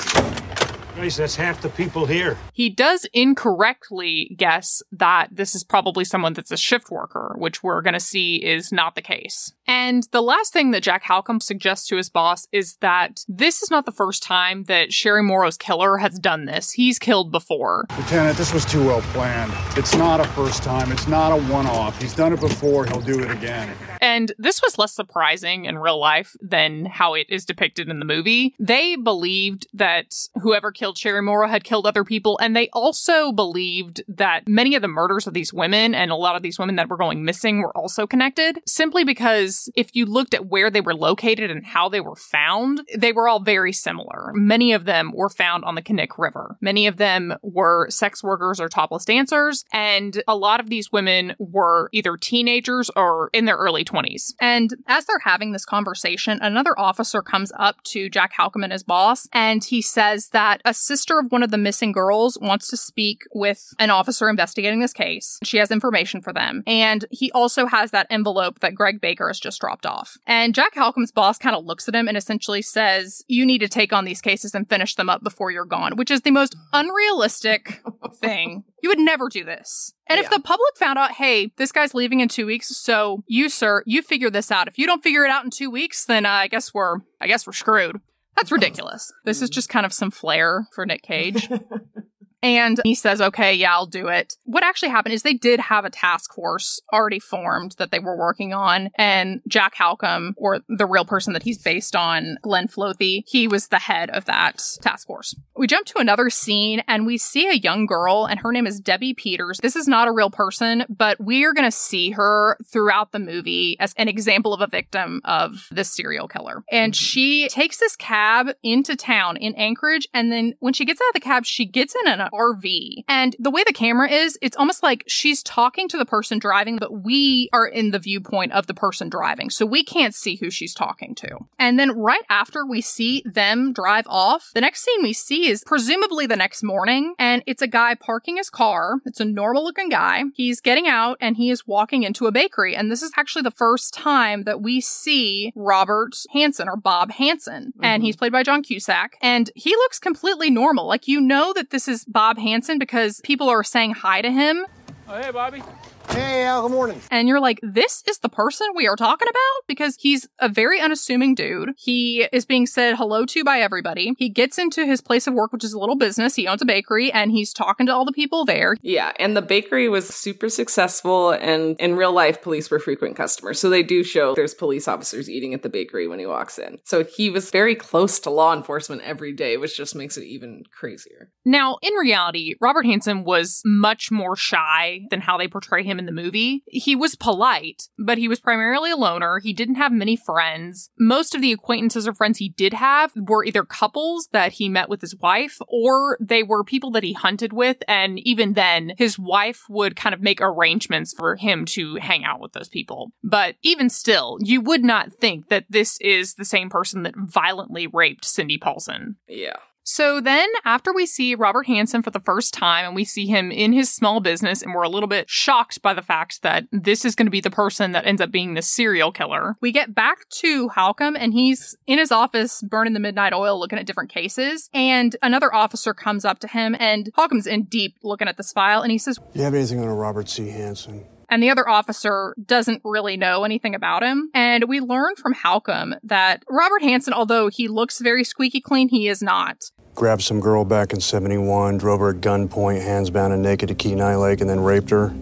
Guys, that's half the people here. He does incorrectly guess that this is probably someone that's a shift worker, which we're going to see is not the case. And the last thing that Jack Halcombe suggests to his boss is that this is not the first time that Sherry Morrow's killer has done this. He's killed before. Lieutenant, this was too well planned. It's not a first time. It's not a one-off. He's done it before. He'll do it again. And this was less surprising in real life than how it is depicted in the movie. They believed that whoever killed Sherry Morrow had killed other people, and they also believed that many of the murders of these women and a lot of these women that were going missing were also connected, simply because if you looked at where they were located and how they were found, they were all very similar. Many of them were found on the Knik River. Many of them were sex workers or topless dancers, and a lot of these women were either teenagers or in their early 20s. And as they're having this conversation, another officer comes up to Jack Halcombe and his boss, and he says that a sister of one of the missing girls wants to speak with an officer investigating this case. She has information for them. And he also has that envelope that Greg Baker has just dropped off. And Jack Halcombe's boss kind of looks at him and essentially says, You need to take on these cases and finish them up before you're gone, which is the most unrealistic thing. You would never do this. And if the public found out, hey, this guy's leaving in two weeks, so you, sir, you figure this out. If you don't figure it out in two weeks, then uh, I guess we're, I guess we're screwed. That's ridiculous. This is just kind of some flair for Nick Cage. And he says, okay, yeah, I'll do it. What actually happened is they did have a task force already formed that they were working on. And Jack Halcombe, or the real person that he's based on, Glenn Flothe, he was the head of that task force. We jump to another scene and we see a young girl, and her name is Debbie Peters. This is not a real person, but we are going to see her throughout the movie as an example of a victim of this serial killer. And mm-hmm. she takes this cab into town in Anchorage. And then when she gets out of the cab, she gets in an RV. And the way the camera is, it's almost like she's talking to the person driving, but we are in the viewpoint of the person driving. So we can't see who she's talking to. And then right after we see them drive off, the next scene we see is presumably the next morning. And it's a guy parking his car. It's a normal looking guy. He's getting out and he is walking into a bakery. And this is actually the first time that we see Robert Hansen or Bob Hansen. And mm-hmm. he's played by John Cusack. And he looks completely normal. Like you know that this is Bob Hansen because people are saying hi to him. Oh, hey, Bobby. Hey, Al, good morning. And you're like, this is the person we are talking about? Because he's a very unassuming dude. He is being said hello to by everybody. He gets into his place of work, which is a little business. He owns a bakery and he's talking to all the people there. Yeah, and the bakery was super successful, and in real life, police were frequent customers. So they do show there's police officers eating at the bakery when he walks in. So he was very close to law enforcement every day, which just makes it even crazier. Now, in reality, Robert Hansen was much more shy than how they portray him in the movie. He was polite, but he was primarily a loner. He didn't have many friends. Most of the acquaintances or friends he did have were either couples that he met with his wife, or they were people that he hunted with. And even then, his wife would kind of make arrangements for him to hang out with those people. But even still, you would not think that this is the same person that violently raped Cindy Paulson. Yeah. So then, after we see Robert Hansen for the first time and we see him in his small business, and we're a little bit shocked by the fact that this is going to be the person that ends up being the serial killer, we get back to Halcombe and he's in his office burning the midnight oil looking at different cases. And another officer comes up to him, and Halcombe's in deep looking at this file, and he says, You have anything on a Robert C. Hansen? And the other officer doesn't really know anything about him. And we learn from Halcombe that Robert Hansen, although he looks very squeaky clean, he is not. Grabbed some girl back in 71, drove her at gunpoint, hands bound and naked to Kenai Lake, and then raped her.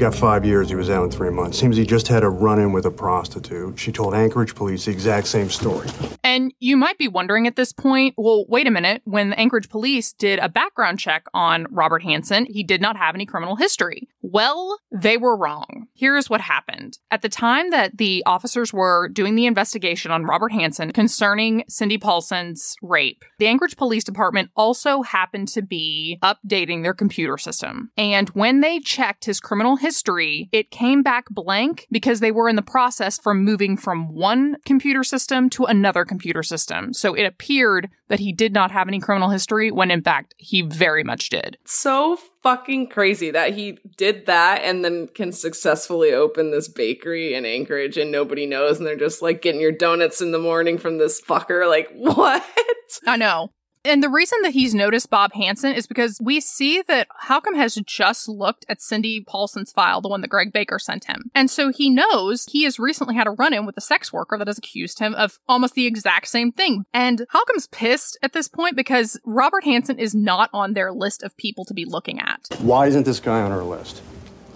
Got five years. He was out in three months. Seems he just had a run in with a prostitute. She told Anchorage police the exact same story. And you might be wondering at this point, well, wait a minute. When the Anchorage police did a background check on Robert Hansen, he did not have any criminal history. Well, they were wrong. Here's what happened. At the time that the officers were doing the investigation on Robert Hansen concerning Cindy Paulson's rape, the Anchorage Police Department also happened to be updating their computer system. And when they checked his criminal history, it came back blank because they were in the process from moving from one computer system to another computer system. So it appeared that he did not have any criminal history when in fact he very much did. So fucking crazy that he did that and then can successfully open this bakery in Anchorage and nobody knows and they're just like getting your donuts in the morning from this fucker. Like, what? I know. And the reason that he's noticed Bob Hansen is because we see that Halcombe has just looked at Cindy Paulson's file, the one that Greg Baker sent him. And so he knows he has recently had a run in with a sex worker that has accused him of almost the exact same thing. And Halcombe's pissed at this point because Robert Hansen is not on their list of people to be looking at. Why isn't this guy on our list?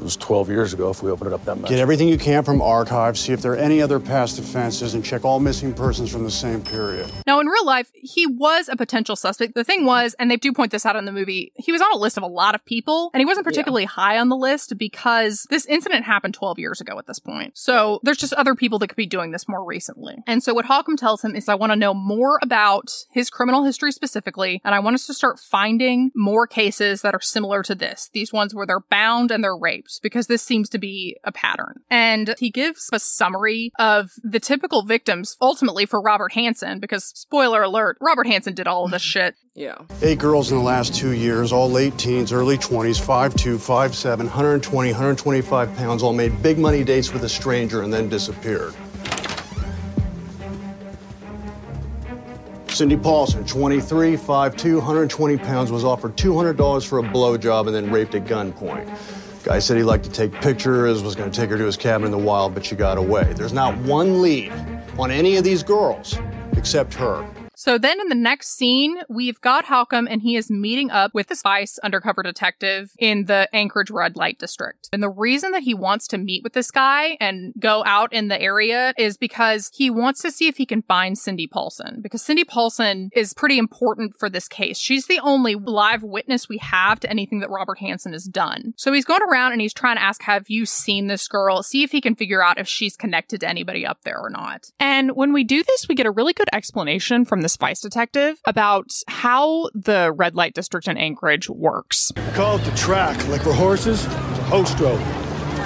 It was 12 years ago if we open it up that much. Get everything you can from archives, see if there are any other past offenses, and check all missing persons from the same period. Now, in real life, he was a potential suspect. The thing was, and they do point this out in the movie, he was on a list of a lot of people, and he wasn't particularly yeah. high on the list because this incident happened 12 years ago at this point. So there's just other people that could be doing this more recently. And so what Halcombe tells him is, I want to know more about his criminal history specifically, and I want us to start finding more cases that are similar to this. These ones where they're bound and they're raped because this seems to be a pattern. And he gives a summary of the typical victims ultimately for Robert Hansen because spoiler alert, Robert Hansen did all of this shit. Yeah. Eight girls in the last two years, all late teens, early 20s, 5'2, 5'7, 120, 125 pounds, all made big money dates with a stranger and then disappeared. Cindy Paulson, 23, 5'2, 120 pounds, was offered $200 for a blowjob and then raped at gunpoint. Guy said he liked to take pictures, was going to take her to his cabin in the wild, but she got away. There's not one lead on any of these girls except her. So then in the next scene, we've got Halcombe and he is meeting up with this vice undercover detective in the Anchorage red light district. And the reason that he wants to meet with this guy and go out in the area is because he wants to see if he can find Cindy Paulson because Cindy Paulson is pretty important for this case. She's the only live witness we have to anything that Robert Hansen has done. So he's going around and he's trying to ask, have you seen this girl? See if he can figure out if she's connected to anybody up there or not. And when we do this, we get a really good explanation from this vice detective about how the red light district in Anchorage works. Call it the track, like for horses, hoe stroke.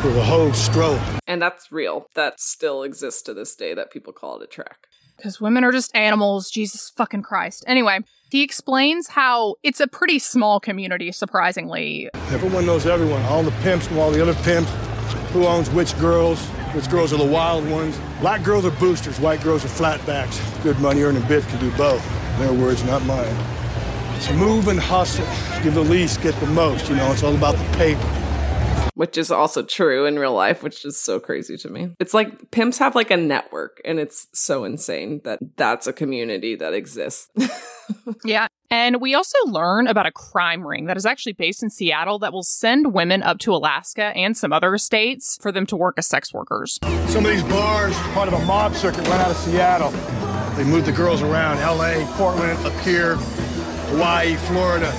For the hoe stroke. And that's real. That still exists to this day that people call it a track. Because women are just animals, Jesus fucking Christ. Anyway, he explains how it's a pretty small community, surprisingly. Everyone knows everyone. All the pimps know all the other pimps. Who owns which girls, which girls are the wild ones. Black girls are boosters, white girls are flatbacks. Good money earning bitch can do both. Their words, not mine. It's move and hustle. Give the least, get the most. You know, it's all about the paper. Which is also true in real life, which is so crazy to me. It's like pimps have like a network, and it's so insane that that's a community that exists. yeah. And we also learn about a crime ring that is actually based in Seattle that will send women up to Alaska and some other states for them to work as sex workers. Some of these bars, part of a mob circuit, run out of Seattle. They move the girls around LA, Portland, up here, Hawaii, Florida.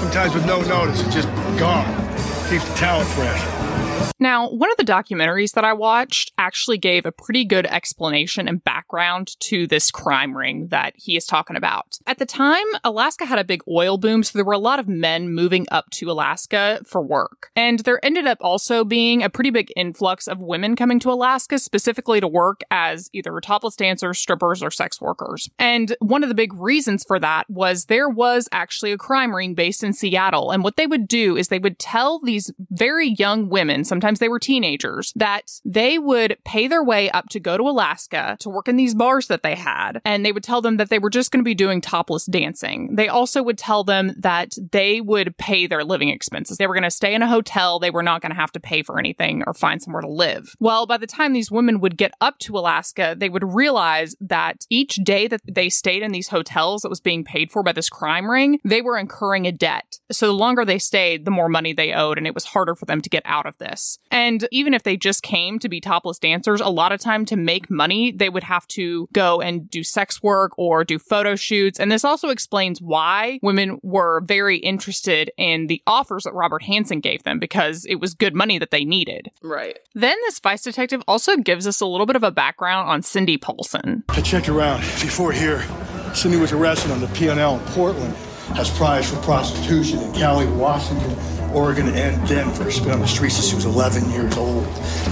Sometimes with no notice, it's just gone. Keeps the talent fresh. Now, one of the documentaries that I watched actually gave a pretty good explanation and background to this crime ring that he is talking about. At the time, Alaska had a big oil boom, so there were a lot of men moving up to Alaska for work. And there ended up also being a pretty big influx of women coming to Alaska specifically to work as either topless dancers, strippers, or sex workers. And one of the big reasons for that was there was actually a crime ring based in Seattle. And what they would do is they would tell these very young women, sometimes they were teenagers, that they would pay their way up to go to Alaska to work in these bars that they had. And they would tell them that they were just going to be doing topless dancing. They also would tell them that they would pay their living expenses. They were going to stay in a hotel. They were not going to have to pay for anything or find somewhere to live. Well, by the time these women would get up to Alaska, they would realize that each day that they stayed in these hotels that was being paid for by this crime ring, they were incurring a debt. So the longer they stayed, the more money they owed, and it was harder for them to get out of this. And even if they just came to be topless dancers, a lot of time to make money, they would have to go and do sex work or do photo shoots. And this also explains why women were very interested in the offers that Robert Hansen gave them because it was good money that they needed. Right. Then this vice detective also gives us a little bit of a background on Cindy Paulson. I checked around before here. Cindy was arrested on the P&L in Portland as prize for prostitution in Cali, Washington, Oregon, and Denver. She's been on the streets since she was 11 years old.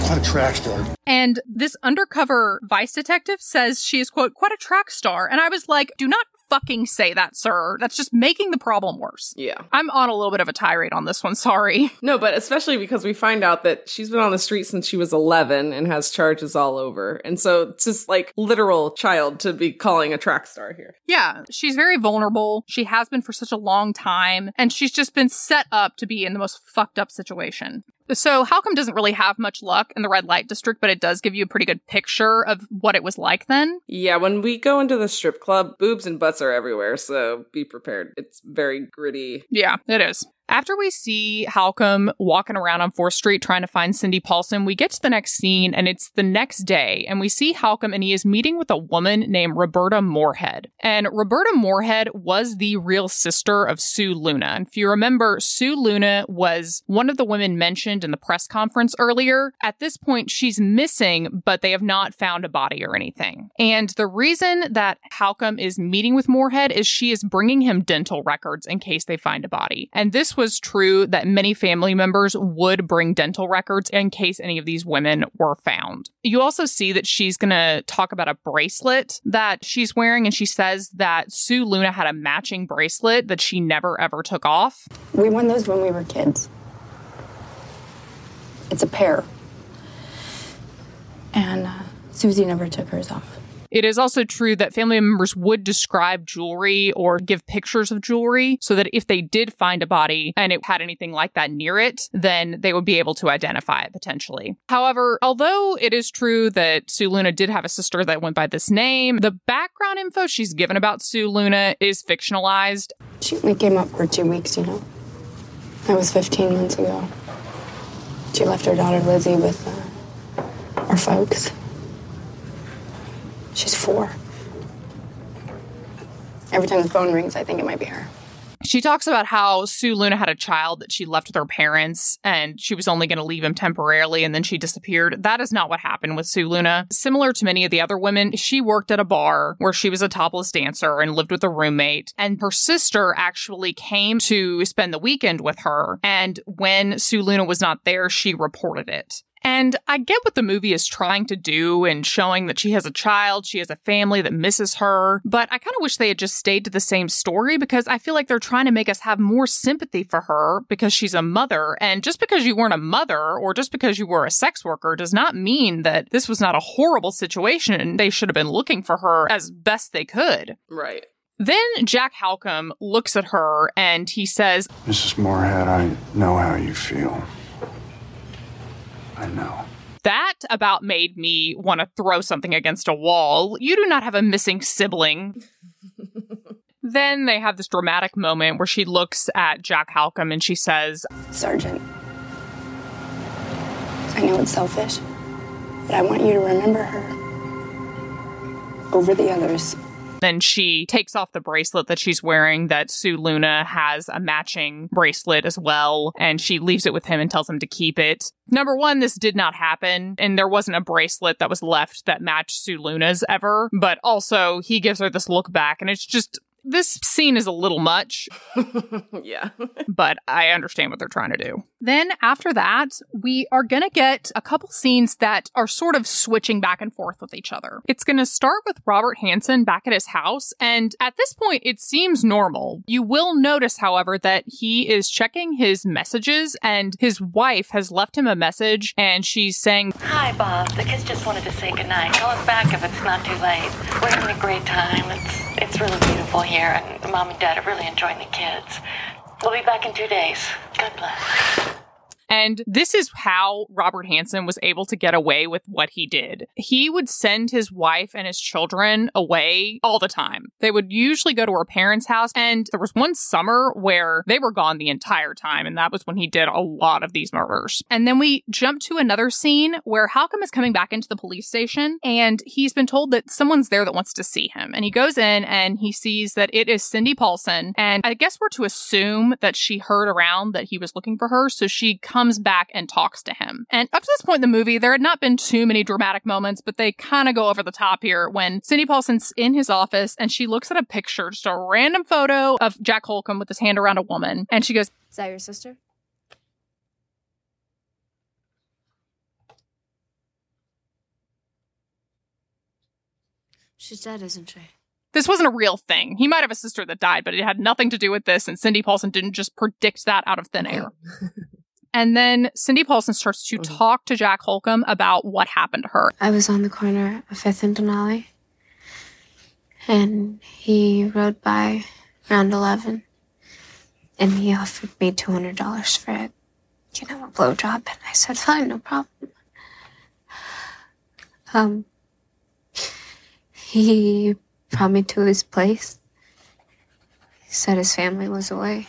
Quite a track star. And this undercover vice detective says she is, quote, quite a track star. And I was like, do not fucking say that, sir. That's just making the problem worse. Yeah. I'm on a little bit of a tirade on this one, sorry. No, but especially because we find out that she's been on the street since she was 11 and has charges all over. And so it's just like literal child to be calling a track star here. Yeah, she's very vulnerable. She has been for such a long time, and she's just been set up to be in the most fucked up situation. So Halcombe doesn't really have much luck in the red light district, but it does give you a pretty good picture of what it was like then. Yeah, when we go into the strip club, boobs and butts are everywhere, so be prepared. It's very gritty. Yeah, it is. After we see Halcombe walking around on 4th Street trying to find Cindy Paulson, we get to the next scene and it's the next day and we see Halcombe and he is meeting with a woman named Roberta Moorhead. And Roberta Moorhead was the real sister of Sue Luna. And if you remember, Sue Luna was one of the women mentioned in the press conference earlier. At this point, she's missing, but they have not found a body or anything. And the reason that Halcombe is meeting with Moorhead is she is bringing him dental records in case they find a body. And was true that many family members would bring dental records in case any of these women were found. You also see that she's going to talk about a bracelet that she's wearing, and she says that Sue Luna had a matching bracelet that she never ever took off. We won those when we were kids. It's a pair. And uh, Susie never took hers off. It is also true that family members would describe jewelry or give pictures of jewelry so that if they did find a body and it had anything like that near it, then they would be able to identify it potentially. However, although it is true that Sue Luna did have a sister that went by this name, the background info she's given about Sue Luna is fictionalized. She only came up for two weeks, you know. That was 15 months ago. She left her daughter Lizzie with uh, our folks. She's four. Every time the phone rings, I think it might be her. She talks about how Sue Luna had a child that she left with her parents and she was only going to leave him temporarily and then she disappeared. That is not what happened with Sue Luna. Similar to many of the other women, she worked at a bar where she was a topless dancer and lived with a roommate. And her sister actually came to spend the weekend with her. And when Sue Luna was not there, she reported it. And I get what the movie is trying to do and showing that she has a child, she has a family that misses her, but I kind of wish they had just stayed to the same story because I feel like they're trying to make us have more sympathy for her because she's a mother. And just because you weren't a mother or just because you were a sex worker does not mean that this was not a horrible situation. And they should have been looking for her as best they could. Right. Then Jack Halcombe looks at her and he says, Mrs. Moorhead, I know how you feel. I know. That about made me want to throw something against a wall. You do not have a missing sibling. then they have this dramatic moment where she looks at Jack Halcombe and she says, Sergeant, I know it's selfish, but I want you to remember her over the others. Then she takes off the bracelet that she's wearing that Sue Luna has a matching bracelet as well. And she leaves it with him and tells him to keep it. Number one, this did not happen, and there wasn't a bracelet that was left that matched Sue Luna's ever. But also, he gives her this look back, and it's just this scene is a little much. yeah. but I understand what they're trying to do. Then after that, we are going to get a couple scenes that are sort of switching back and forth with each other. It's going to start with Robert Hansen back at his house. And at this point, it seems normal. You will notice, however, that he is checking his messages and his wife has left him a message and she's saying, Hi, Bob. The kids just wanted to say goodnight. Call us back if it's not too late. We're having a great time. It's it's really beautiful here, and mom and dad are really enjoying the kids. We'll be back in two days. God bless. And this is how Robert Hansen was able to get away with what he did. He would send his wife and his children away all the time. They would usually go to her parents' house. And there was one summer where they were gone the entire time. And that was when he did a lot of these murders. And then we jump to another scene where Halcombe is coming back into the police station and he's been told that someone's there that wants to see him. And he goes in and he sees that it is Cindy Paulson. And I guess we're to assume that she heard around that he was looking for her. So she back and talks to him. And up to this point in the movie, there had not been too many dramatic moments, but they kind of go over the top here when Cindy Paulson's in his office and she looks at a picture, just a random photo of Jack Halcombe with his hand around a woman. And she goes, Is that your sister? She's dead, isn't she? this wasn't a real thing. He might have a sister that died, but it had nothing to do with this. And Cindy Paulson didn't just predict that out of thin air. and then Cindy Paulson starts to talk to Jack Halcombe about what happened to her. I was on the corner of Fifth and Denali, and he rode by around 11, and he offered me $200 for it. You know, a blowjob. And I said, fine, no problem. Um, he brought me to his place. He said his family was away.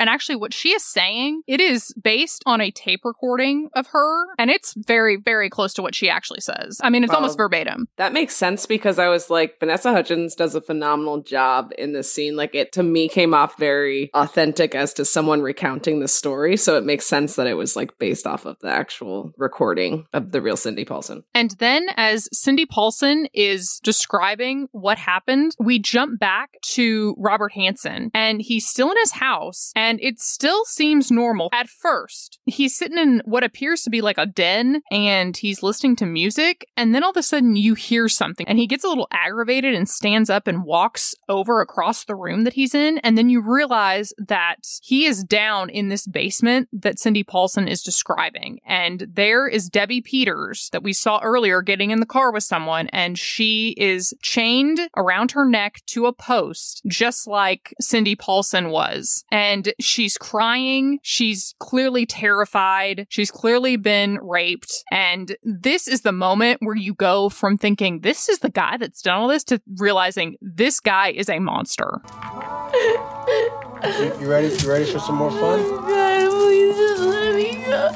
And actually, what she is saying, it is based on a tape recording of her, and it's very, very close to what she actually says. I mean, it's Well, almost verbatim. That makes sense because I was like, Vanessa Hudgens does a phenomenal job in this scene. Like, it to me came off very authentic as to someone recounting the story. So it makes sense that it was like based off of the actual recording of the real Cindy Paulson. And then, as Cindy Paulson is describing what happened, we jump back to Robert Hansen, and he's still in his house, and it still seems normal at first. He's sitting in what appears to be like a den, and he's listening to music, and then all of a sudden you hear something, and he gets a little aggravated and stands up and walks over across the room that he's in, and then you realize that he is down in this basement that Cindy Paulson is describing, and there is Debbie Peters that we saw earlier getting in the car with someone, and she is chained around her neck to a post, just like Cindy Paulson was. And she's crying. She's clearly terrified. She's clearly been raped. And this is the moment where you go from thinking, this is the guy that's done all this to realizing this guy is a monster. You, you ready? You ready for some more fun? Oh God, please just let me go.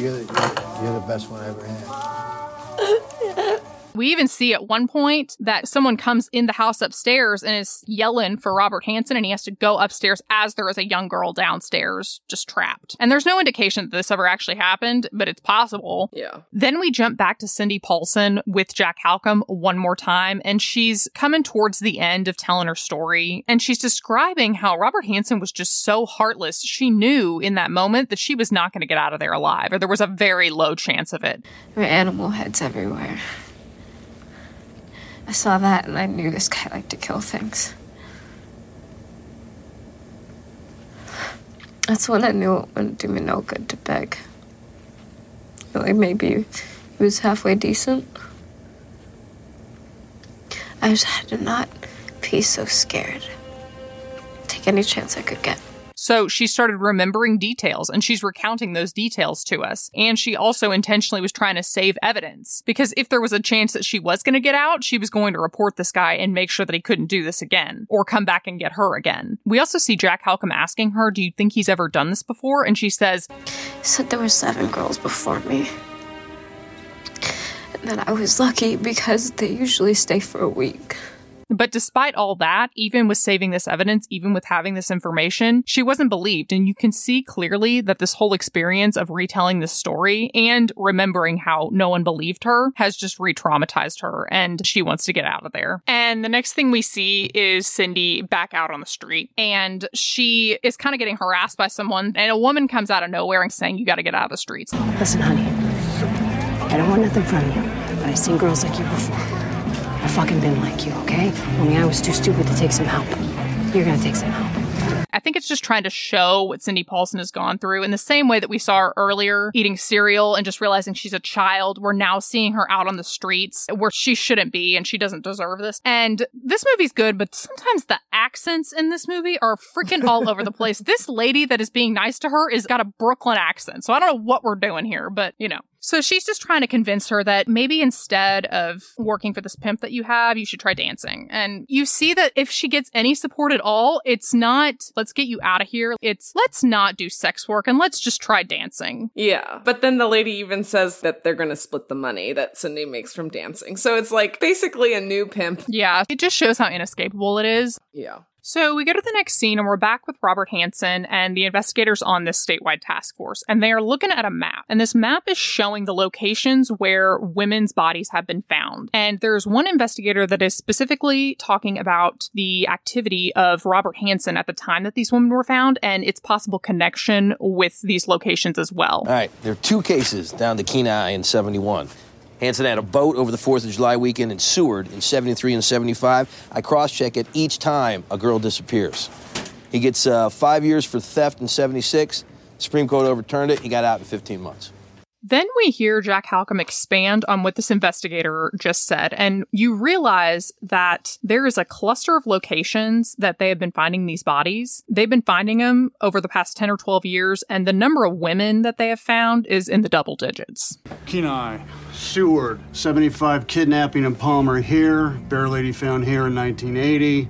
You're the, you're the best one I ever had. We even see at one point that someone comes in the house upstairs and is yelling for Robert Hansen, and he has to go upstairs as there is a young girl downstairs just trapped. And there's no indication that this ever actually happened, but it's possible. Yeah. Then we jump back to Cindy Paulson with Jack Halcombe one more time, and she's coming towards the end of telling her story, and she's describing how Robert Hansen was just so heartless. She knew in that moment that she was not going to get out of there alive, or there was a very low chance of it. There were animal heads everywhere. I saw that and I knew this guy liked to kill things. That's when I knew it wouldn't do me no good to beg. Like maybe he was halfway decent. I just had to not be so scared. Take any chance I could get. So she started remembering details and she's recounting those details to us. And she also intentionally was trying to save evidence because if there was a chance that she was going to get out, she was going to report this guy and make sure that he couldn't do this again or come back and get her again. We also see Jack Halcombe asking her, Do you think he's ever done this before? And she says, He said there were seven girls before me. And that I was lucky because they usually stay for a week. But despite all that, even with saving this evidence, even with having this information, she wasn't believed. And you can see clearly that this whole experience of retelling this story and remembering how no one believed her has just re traumatized her and she wants to get out of there. And the next thing we see is Cindy back out on the street and she is kind of getting harassed by someone and a woman comes out of nowhere and saying, You got to get out of the streets. Listen, honey. I don't want nothing from you, but I've seen girls like you before. I've fucking been like you, okay? Only I was too stupid to take some help. You're gonna take some help. I think it's just trying to show what Cindy Paulson has gone through in the same way that we saw her earlier eating cereal and just realizing she's a child. We're now seeing her out on the streets where she shouldn't be and she doesn't deserve this. And this movie's good, but sometimes the accents in this movie are freaking all over the place. This lady that is being nice to her is got a Brooklyn accent. So I don't know what we're doing here, but you know. So she's just trying to convince her that maybe instead of working for this pimp that you have, you should try dancing. And you see that if she gets any support at all, it's not, let's get you out of here. It's, let's not do sex work and let's just try dancing. Yeah. But then the lady even says that they're going to split the money that Cindy makes from dancing. So it's like basically a new pimp. Yeah. It just shows how inescapable it is. Yeah. So we go to the next scene and we're back with Robert Hansen and the investigators on this statewide task force. And they are looking at a map. And this map is showing the locations where women's bodies have been found. And there's one investigator that is specifically talking about the activity of Robert Hansen at the time that these women were found and its possible connection with these locations as well. All right, there are two cases down the Kenai in 71. Hansen had a boat over the 4th of July weekend in Seward in 73 and 75. I cross check it each time a girl disappears. He gets uh, five years for theft in 76. Supreme Court overturned it. He got out in 15 months. Then we hear Jack Halcombe expand on what this investigator just said, and you realize that there is a cluster of locations that they have been finding these bodies. They've been finding them over the past 10 or 12 years, and the number of women that they have found is in the double digits. Kenai, Seward, 75 kidnapping in Palmer here, Bear Lady found here in 1980,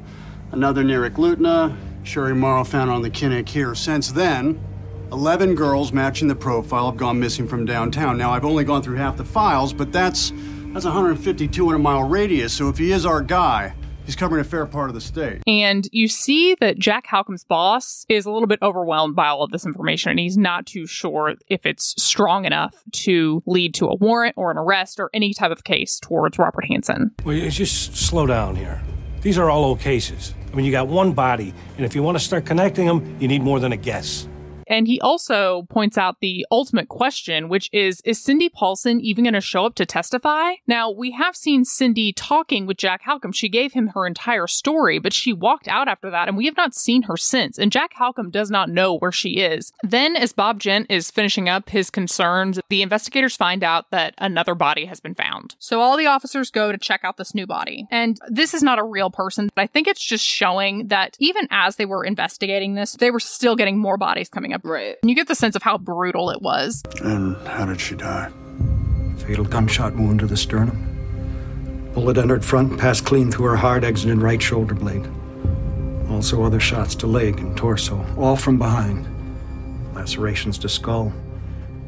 another near Eklutna, Sherry Morrow found on the Knik here. Since then, 11 girls matching the profile have gone missing from downtown. Now, I've only gone through half the files, but that's that's a 150, 200 mile radius. So if he is our guy, he's covering a fair part of the state. And you see that Jack Halcombe's boss is a little bit overwhelmed by all of this information, and he's not too sure if it's strong enough to lead to a warrant or an arrest or any type of case towards Robert Hansen. Well, you just slow down here. These are all old cases. I mean, you got one body, and if you want to start connecting them, you need more than a guess. And he also points out the ultimate question, which is Is Cindy Paulson even going to show up to testify? Now, we have seen Cindy talking with Jack Halcombe. She gave him her entire story, but she walked out after that, and we have not seen her since. And Jack Halcombe does not know where she is. Then, as Bob Gent is finishing up his concerns, the investigators find out that another body has been found. So all the officers go to check out this new body. And this is not a real person, but I think it's just showing that even as they were investigating this, they were still getting more bodies coming up. Right. And you get the sense of how brutal it was. And how did she die? Fatal gunshot wound to the sternum. Bullet entered front, passed clean through her heart, exited right shoulder blade. Also other shots to leg and torso, all from behind. Lacerations to skull,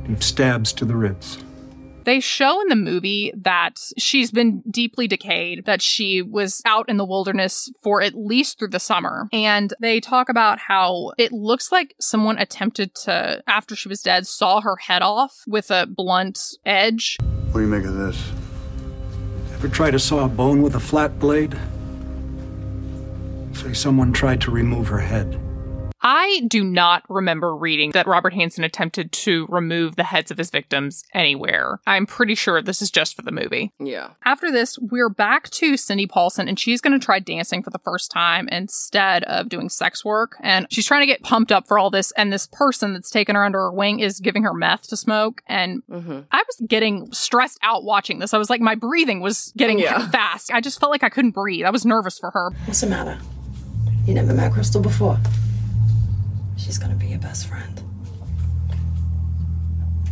deep stabs to the ribs. They show in the movie that she's been deeply decayed, that she was out in the wilderness for at least through the summer. And they talk about how it looks like someone attempted to, after she was dead, saw her head off with a blunt edge. What do you make of this? Ever try to saw a bone with a flat blade? Say someone tried to remove her head. I do not remember reading that Robert Hansen attempted to remove the heads of his victims anywhere. I'm pretty sure this is just for the movie. Yeah. After this, we're back to Cindy Paulson, and she's going to try dancing for the first time instead of doing sex work. And she's trying to get pumped up for all this. And this person that's taken her under her wing is giving her meth to smoke. And Mm-hmm. I was getting stressed out watching this. I was like, my breathing was getting Yeah. fast. I just felt like I couldn't breathe. I was nervous for her. What's the matter? You never met Crystal before. She's gonna be your best friend.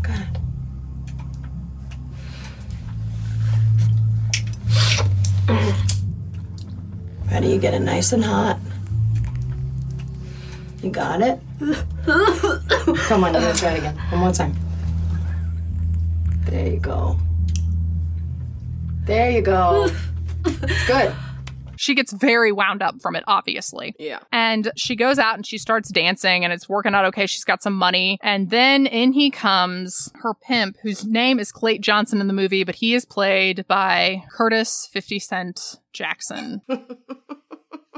Go ahead. Ready? You get it nice and hot. You got it? Come on, gotta try it again. One more time. There you go. There you go. It's good. She gets very wound up from it, obviously. Yeah. And she goes out and she starts dancing and it's working out okay. She's got some money. And then in he comes her pimp, whose name is Clayton Johnson in the movie, but he is played by Curtis 50 Cent Jackson.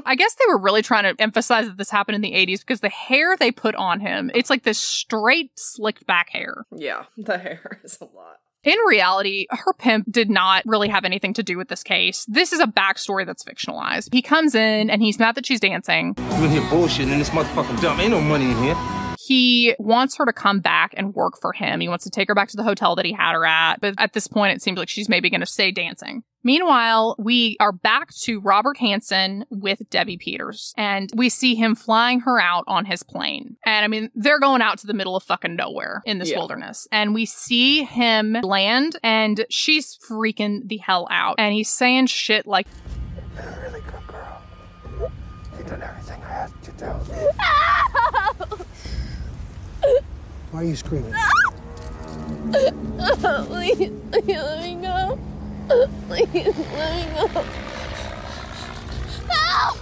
I guess they were really trying to emphasize that this happened in the 80s because the hair they put on him, it's like this straight, slicked back hair. Yeah, the hair is a lot. In reality, her pimp did not really have anything to do with this case. This is a backstory that's fictionalized. He comes in and he's mad that she's dancing. You in here bullshitting this motherfucking dumb. Ain't no money in here. He wants her to come back and work for him. He wants to take her back to the hotel that he had her at. But at this point, it seems like she's maybe going to stay dancing. Meanwhile, we are back to Robert Hansen with Debbie Peters, and we see him flying her out on his plane. And I mean, they're going out to the middle of fucking nowhere in this Yeah. wilderness. And we see him land, and she's freaking the hell out. And he's saying shit like, You're a really good girl. You've done everything I asked you to. Why are you screaming? please, please let me go. Please let me go. Help!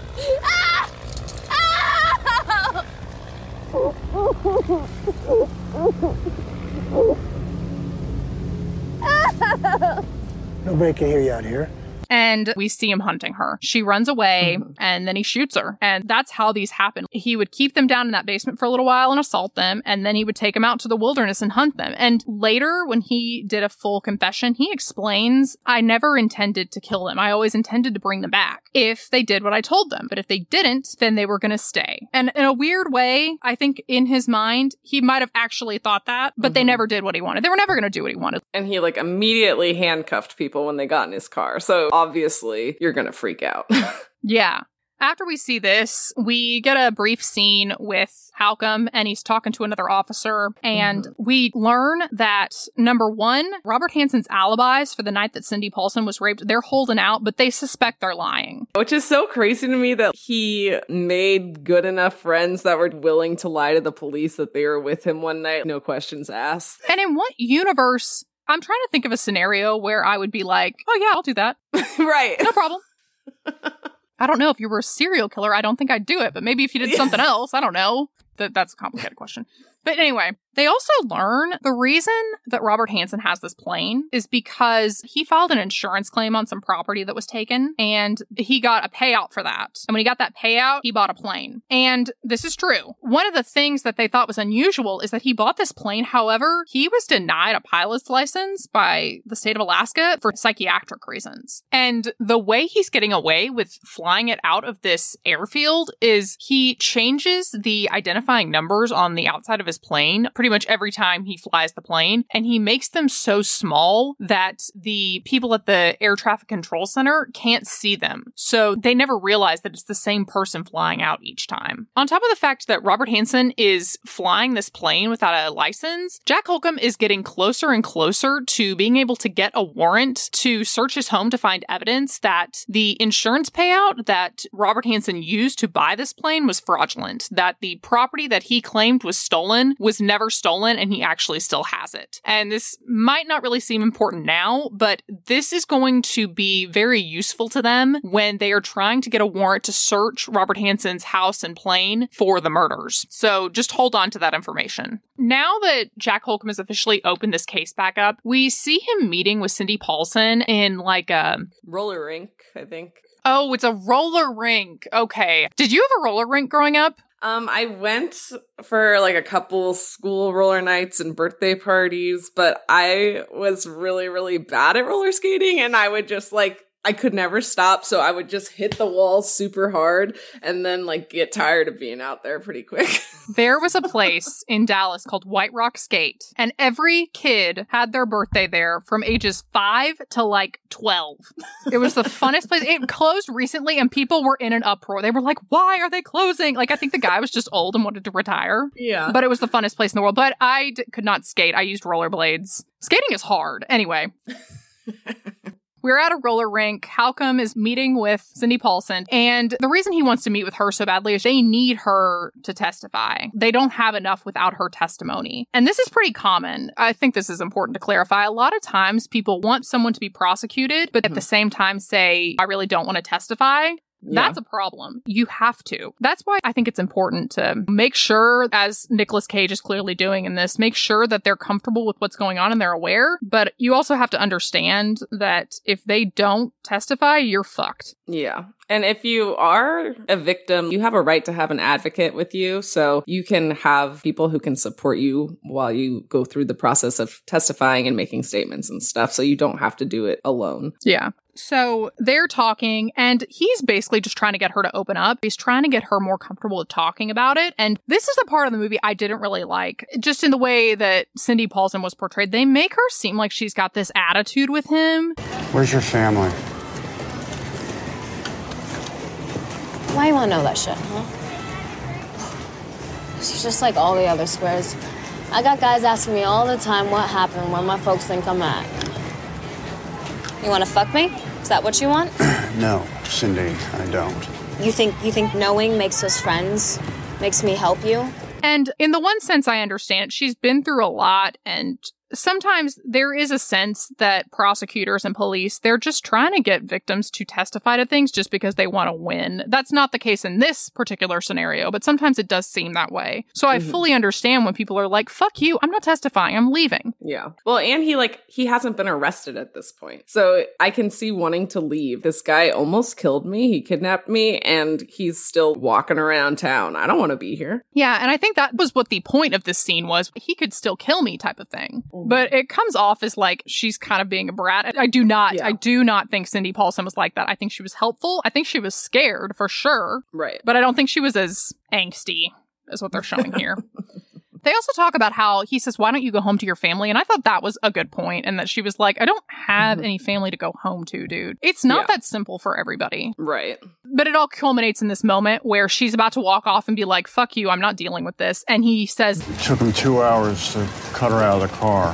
Nobody can hear you out here. And we see him hunting her. She runs away mm-hmm. and then he shoots her. And that's how these happen. He would keep them down in that basement for a little while and assault them, and then he would take them out to the wilderness and hunt them. And later, when he did a full confession, he explains, I never intended to kill them. I always intended to bring them back if they did what I told them. But if they didn't, then they were going to stay. And in a weird way, I think in his mind, he might have actually thought that, but they mm-hmm. never did what he wanted. They were never going to do what he wanted. And he like immediately handcuffed people when they got in his car. So obviously you're gonna freak out. Yeah. After we see this, we get a brief scene with Halcombe and he's talking to another officer. And mm-hmm. we learn that number one, Robert Hansen's alibis for the night that Cindy Paulson was raped, they're holding out, but they suspect they're lying. Which is so crazy to me that he made good enough friends that were willing to lie to the police that they were with him one night, no questions asked. And in what universe? I'm trying to think of a scenario where I would be like, oh yeah, I'll do that. right. No problem. I don't know if you were a serial killer. I don't think I'd do it, but maybe if you did something else, I don't know. That that's a complicated question. But anyway, they also learn the reason that Robert Hansen has this plane is because he filed an insurance claim on some property that was taken and he got a payout for that. And when he got that payout, he bought a plane. And this is true. One of the things that they thought was unusual is that he bought this plane. However, he was denied a pilot's license by the state of Alaska for psychiatric reasons. And the way he's getting away with flying it out of this airfield is he changes the identifying numbers on the outside of his plane pretty much every time he flies the plane. And he makes them so small that the people at the air traffic control center can't see them. So they never realize that it's the same person flying out each time. On top of the fact that Robert Hansen is flying this plane without a license, Jack Halcombe is getting closer and closer to being able to get a warrant to search his home to find evidence that the insurance payout that Robert Hansen used to buy this plane was fraudulent, that the property that he claimed was stolen was never stolen and he actually still has it. And this might not really seem important now, but this is going to be very useful to them when they are trying to get a warrant to search Robert Hansen's house and plane for the murders. So just hold on to that information. Now that Jack Halcombe has officially opened this case back up, we see him meeting with Cindy Paulson in like a roller rink, I think. Oh, it's a roller rink. Okay. Did you have a roller rink growing up? Um, I went for like a couple school roller nights and birthday parties, but I was really, really bad at roller skating and I would just like I could never stop, so I would just hit the wall super hard and then like get tired of being out there pretty quick. There was a place in Dallas called White Rock Skate, and every kid had their birthday there from ages five to like 12. It was the funnest place. It closed recently, and people were in an uproar. They were like, Why are they closing? Like, I think the guy was just old and wanted to retire. Yeah. But it was the funnest place in the world. But I d- could not skate. I used rollerblades. Skating is hard. Anyway. We're at a roller rink. Halcombe is meeting with Cindy Paulson. And the reason he wants to meet with her so badly is they need her to testify. They don't have enough without her testimony. And this is pretty common. I think this is important to clarify. A lot of times people want someone to be prosecuted, but at mm-hmm. the same time say, I really don't want to testify. That's a problem. You have to. That's why I think it's important to make sure, as Nicolas Cage is clearly doing in this, make sure that they're comfortable with what's going on and they're aware. But you also have to understand that if they don't testify, you're fucked. Yeah. And if you are a victim, you have a right to have an advocate with you. So you can have people who can support you while you go through the process of testifying and making statements and stuff. So you don't have to do it alone. Yeah. So they're talking, and he's basically just trying to get her to open up. He's trying to get her more comfortable with talking about it. And this is the part of the movie I didn't really like, just in the way that Cindy Paulson was portrayed. They make her seem like she's got this attitude with him. Where's your family? Why you wanna know that shit, huh? She's just like all the other squares. I got guys asking me all the time what happened, where my folks think I'm at. You wanna fuck me? Is that what you want? No, Cindy, I don't. You think you think knowing makes us friends? Makes me help you? And in the one sense, I understand she's been through a lot and sometimes there is a sense that prosecutors and police they're just trying to get victims to testify to things just because they want to win that's not the case in this particular scenario but sometimes it does seem that way so i Mhm. fully understand when people are like fuck you i'm not testifying i'm leaving Yeah. Well, and he like he hasn't been arrested at this point. So I can see wanting to leave. This guy almost killed me. He kidnapped me and he's still walking around town. I don't want to be here. yeah and i think that was what the point of this scene was he could still kill me type of thing Mm-hmm. but it comes off as like she's kind of being a brat. I do not i do not think cindy paulson was like that. I think she was helpful. I think she was scared for sure. Right. but I don't think she was as angsty as what they're showing here. They also talk about how he says, Why don't you go home to your family? And I thought that was a good point, and that she was like, I don't have any family to go home to, dude. It's not Mm-hmm. Yeah. that simple for everybody. Right. But it all culminates in this moment where she's about to walk off and be like, Fuck you, I'm not dealing with this. And he says, It took him two hours to cut her out of the car.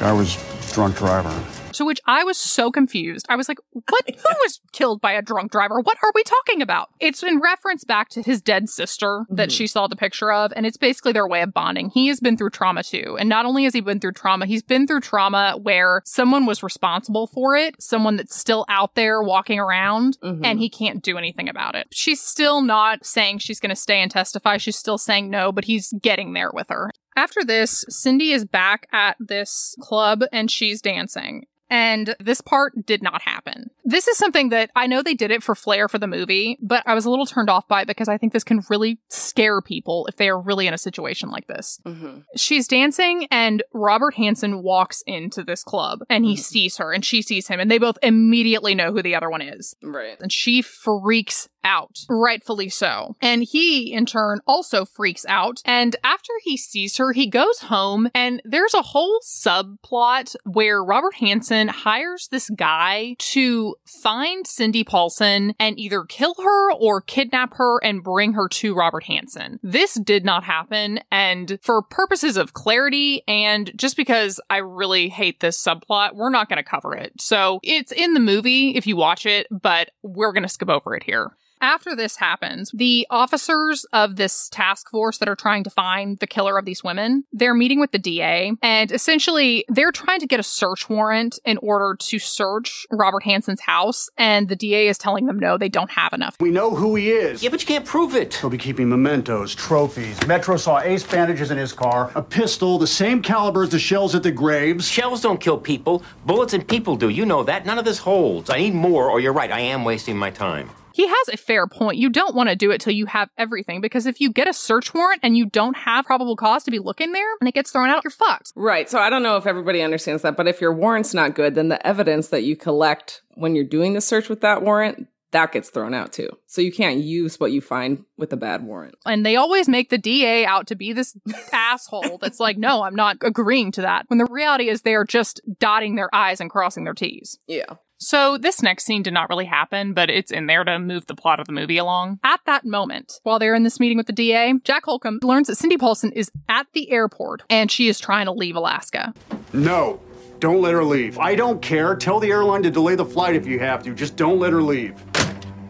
Guy was drunk driving. To which I was so confused. I was like, what? Who was killed by a drunk driver? What are we talking about? It's in reference back to his dead sister that Mhm. she saw the picture of, and it's basically their way of bonding. He has been through trauma too. And not only has he been through trauma, he's been through trauma where someone was responsible for it, someone that's still out there walking around, Mhm. and he can't do anything about it. She's still not saying she's going to stay and testify. She's still saying no, but he's getting there with her. After this, Cindy is back at this club and she's dancing. And this part did not happen. This is something that I know they did it for flair for the movie, but I was a little turned off by it because I think this can really scare people if they are really in a situation like this. Mm-hmm. She's dancing and Robert Hansen walks into this club and he sees her and she sees him and they both immediately know who the other one is. Right. And she freaks out, rightfully so. And he, in turn, also freaks out. And after he sees her, he goes home and there's a whole subplot where Robert Hansen hires this guy to find Cindy Paulson and either kill her or kidnap her and bring her to Robert Hansen. This did not happen. And for purposes of clarity and just because I really hate this subplot, we're not going to cover it. So it's in the movie if you watch it, but we're going to skip over it here. After this happens, the officers of this task force that are trying to find the killer of these women, they're meeting with the DA and essentially they're trying to get a search warrant in order to search Robert Hansen's house and the DA is telling them no, they don't have enough. We know who he is. Yeah, but you can't prove it. He'll be keeping mementos, trophies. Metro saw ace bandages in his car, a pistol, the same caliber as the shells at the graves. Shells don't kill people. Bullets and people do. You know that. None of this holds. I need more, or you're right. I am wasting my time. He has a fair point. You don't want to do it till you have everything because if you get a search warrant and you don't have probable cause to be looking there and it gets thrown out, you're fucked. Right. So I don't know if everybody understands that, but if your warrant's not good, then the evidence that you collect when you're doing the search with that warrant, that gets thrown out too. So you can't use what you find with a bad warrant. And they always make the DA out to be this asshole that's like, no, I'm not agreeing to that. When the reality is they are just dotting their I's and crossing their T's. Yeah. So this next scene did not really happen, but it's in there to move the plot of the movie along. At that moment, while they're in this meeting with the DA, Jack Halcombe learns that Cindy Paulson is at the airport and she is trying to leave Alaska. No, don't let her leave. I don't care. Tell the airline to delay the flight if you have to. Just don't let her leave.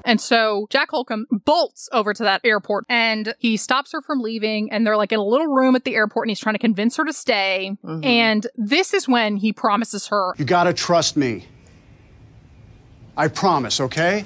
And so Jack Halcombe bolts over to that airport and he stops her from leaving. And they're like in a little room at the airport and he's trying to convince her to stay. Mm-hmm. And this is when he promises her You gotta trust me. I promise, okay?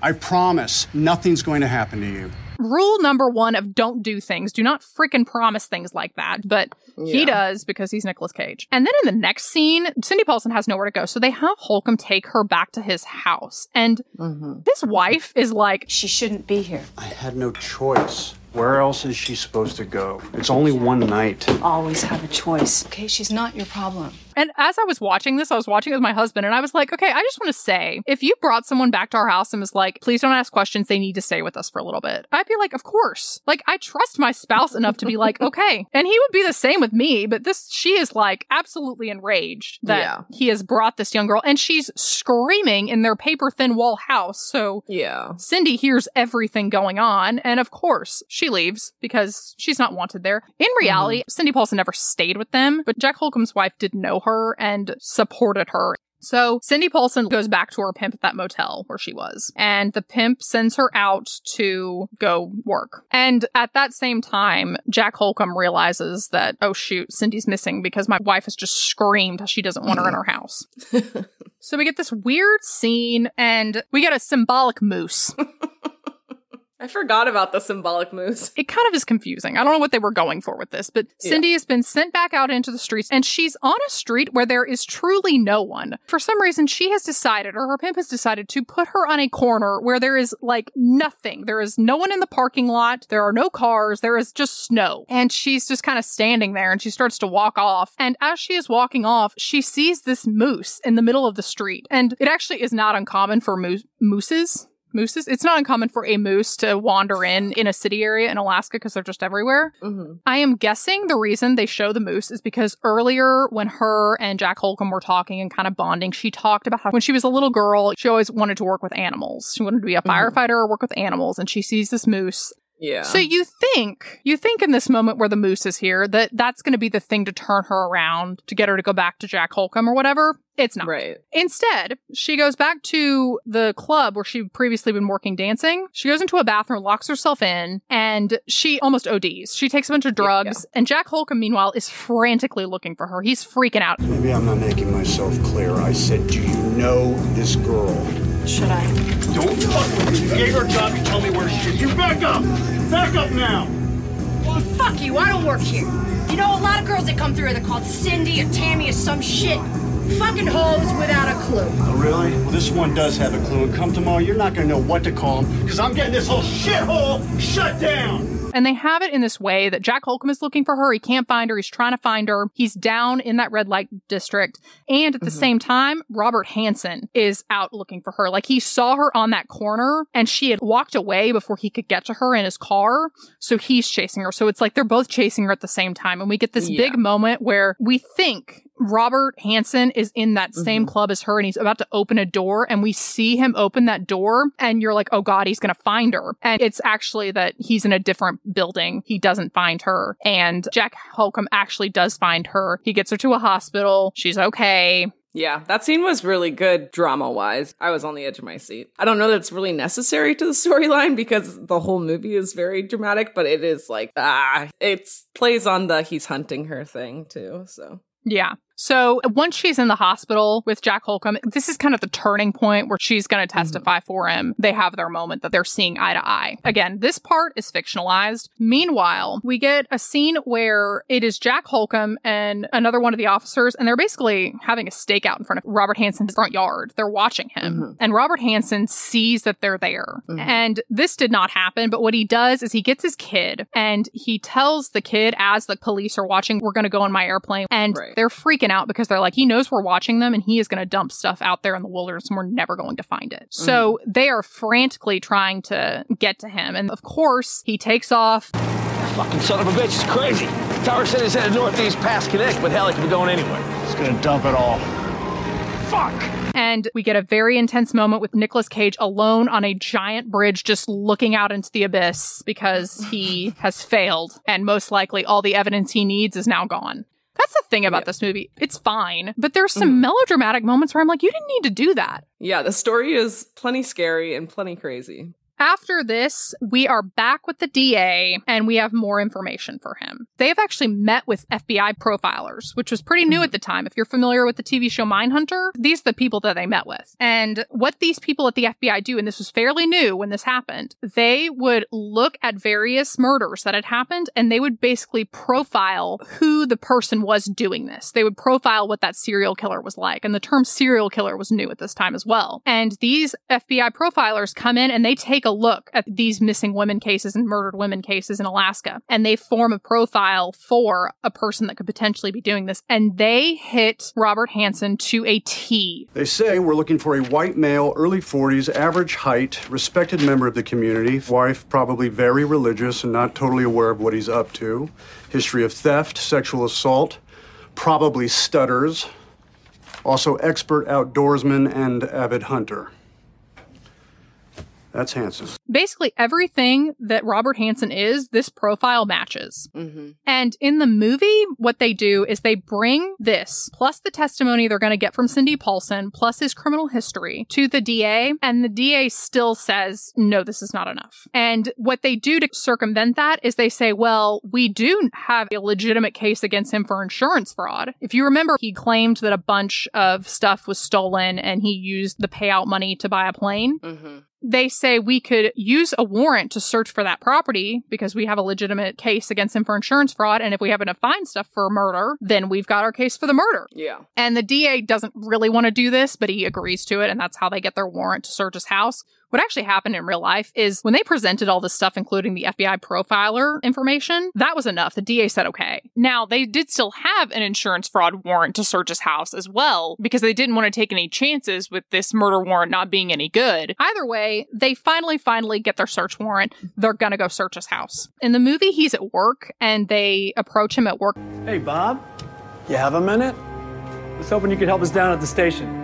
I promise nothing's going to happen to you. Rule number one of don't do things. Do not freaking promise things like that. But he does because he's Nicolas Cage. And then in the next scene, Cindy Paulson has nowhere to go. So they have Halcombe take her back to his house. And mm-hmm. his wife is like, She shouldn't be here. I had no choice. Where else is she supposed to go? It's only one night. Always have a choice. Okay, she's not your problem. And as I was watching this, I was watching it with my husband, and I was like, okay, I just want to say, if you brought someone back to our house and was like, please don't ask questions, they need to stay with us for a little bit, I'd be like, of course. Like, I trust my spouse enough to be like, okay. And he would be the same with me, but this, she is like absolutely enraged that Yeah. he has brought this young girl, and she's screaming in their paper thin wall house. So, Yeah. Cindy hears everything going on, and of course, she leaves because she's not wanted there. In reality, mm-hmm. Cindy Paulson never stayed with them, but Jack Halcombe's wife did know her and supported her. So Cindy Paulson goes back to her pimp at that motel where she was, and the pimp sends her out to go work. And at that same time, Jack Halcombe realizes that, oh shoot, Cindy's missing because my wife has just screamed she doesn't want her in her house. so we get this weird scene, and we get a symbolic moose. I forgot about the symbolic moose. it kind of is confusing. I don't know what they were going for with this, but Cindy has been sent back out into the streets and she's on a street where there is truly no one. For some reason, she has decided, or her pimp has decided, to put her on a corner where there is like nothing. There is no one in the parking lot. There are no cars. There is just snow. And she's just kind of standing there and she starts to walk off. And as she is walking off, she sees this moose in the middle of the street. And it actually is not uncommon for moose- mooses mooses. It's not uncommon for a moose to wander in in a city area in Alaska because they're just everywhere. Mm-hmm. I am guessing the reason they show the moose is because earlier when her and Jack Halcombe were talking and kind of bonding, she talked about how when she was a little girl, she always wanted to work with animals. She wanted to be a mm-hmm. firefighter or work with animals, and she sees this moose. Yeah. So you think, you think in this moment where the moose is here that that's going to be the thing to turn her around to get her to go back to Jack Halcombe or whatever. It's not. Right. Instead, she goes back to the club where she'd previously been working dancing. She goes into a bathroom, locks herself in, and she almost ODs. She takes a bunch of drugs, and Jack Halcombe, meanwhile, is frantically looking for her. He's freaking out. Maybe I'm not making myself clear. I said, do you know this girl? Should I? Don't fuck with me. You gave her a job. You tell me she. You back up. Back up now. Well, fuck you. I don't work here. You know, a lot of girls that come through they're called Cindy or Tammy or some shit. Fucking hoes without a clue. Oh, really? Well, this one does have a clue. And come tomorrow, you're not going to know what to call him because I'm getting this whole shithole shut down. And they have it in this way that Jack Halcombe is looking for her. He can't find her. He's trying to find her. He's down in that red light district. And at the mm-hmm. same time, Robert Hansen is out looking for her. Like he saw her on that corner and she had walked away before he could get to her in his car. So he's chasing her. So it's like they're both chasing her at the same time. And we get this Yeah. big moment where we think Robert Hansen is in that same club as her and he's about to open a door and we see him open that door and you're like, oh God, he's going to find her. And it's actually that he's in a different building. He doesn't find her. And Jack Halcombe actually does find her. He gets her to a hospital. She's okay. Yeah, that scene was really good drama wise. I was on the edge of my seat. I don't know that it's really necessary to the storyline because the whole movie is very dramatic, but it is like, ah, it plays on the he's hunting her thing too. So, Yeah. So once she's in the hospital with Jack Halcombe, this is kind of the turning point where she's going to mm-hmm. testify for him. They have their moment that they're seeing eye to eye. Again, this part is fictionalized. Meanwhile, we get a scene where it is Jack Halcombe and another one of the officers, and they're basically having a stakeout in front of Robert Hansen's front yard. They're watching him, mm-hmm. and Robert Hansen sees that they're there. Mm-hmm. And this did not happen, but what he does is he gets his kid and he tells the kid as the police are watching, we're going to go on my airplane. And they're freaking out because they're like, he knows we're watching them and he is going to dump stuff out there in the wilderness and we're never going to find it. So mm-hmm. they are frantically trying to get to him. And of course, he takes off. Fucking son of a bitch, it's crazy. Tower said he's headed northeast past Knik, but hell, he could be going anywhere. He's going to dump it all. Fuck! And we get a very intense moment with Nicolas Cage alone on a giant bridge, just looking out into the abyss because he has failed. And most likely, all the evidence he needs is now gone. That's the thing about this movie. It's fine, but there's some mm-hmm. melodramatic moments where I'm like, you didn't need to do that. yeah, the story is plenty scary and plenty crazy. After this, we are back with the DA and we have more information for him. They have actually met with FBI profilers, which was pretty new hmm. at the time. If you're familiar with the TV show Mindhunter, these are the people that they met with. And what these people at the FBI do, and this was fairly new when this happened, they would look at various murders that had happened and they would basically profile who the person was doing this. They would profile what that serial killer was like. And the term serial killer was new at this time as well. And these FBI profilers come in and they take a look at these missing women cases and murdered women cases in Alaska and they form a profile for a person that could potentially be doing this. And they hit Robert Hansen to a T. They say we're looking for a white male, early 40s, average height, respected member of the community, wife probably very religious and not totally aware of what he's up to, history of theft, sexual assault, probably stutters, also expert outdoorsman and avid hunter. That's Hansen. Basically, everything that Robert Hansen is, this profile matches. Mm-hmm. And in the movie, what they do is they bring this, plus the testimony they're going to get from Cindy Paulson, plus his criminal history to the DA. And the DA still says, no, this is not enough. And what they do to circumvent that is they say, well, we do have a legitimate case against him for insurance fraud. If you remember, he claimed that a bunch of stuff was stolen and he used the payout money to buy a plane. Mm-hmm. They say we could use a warrant to search for that property because we have a legitimate case against him for insurance fraud. And if we happen to find stuff for murder, then we've got our case for the murder. Yeah. And the DA doesn't really want to do this, but he agrees to it. And that's how they get their warrant to search his house. What actually happened in real life is when they presented all this stuff, including the FBI profiler information, that was enough. The DA said okay. Now, they did still have an insurance fraud warrant to search his house as well because they didn't want to take any chances with this murder warrant not being any good. Either way, they finally, finally get their search warrant. They're going to go search his house. In the movie, he's at work and they approach him at work. Hey, Bob, you have a minute? I was hoping you could help us down at the station.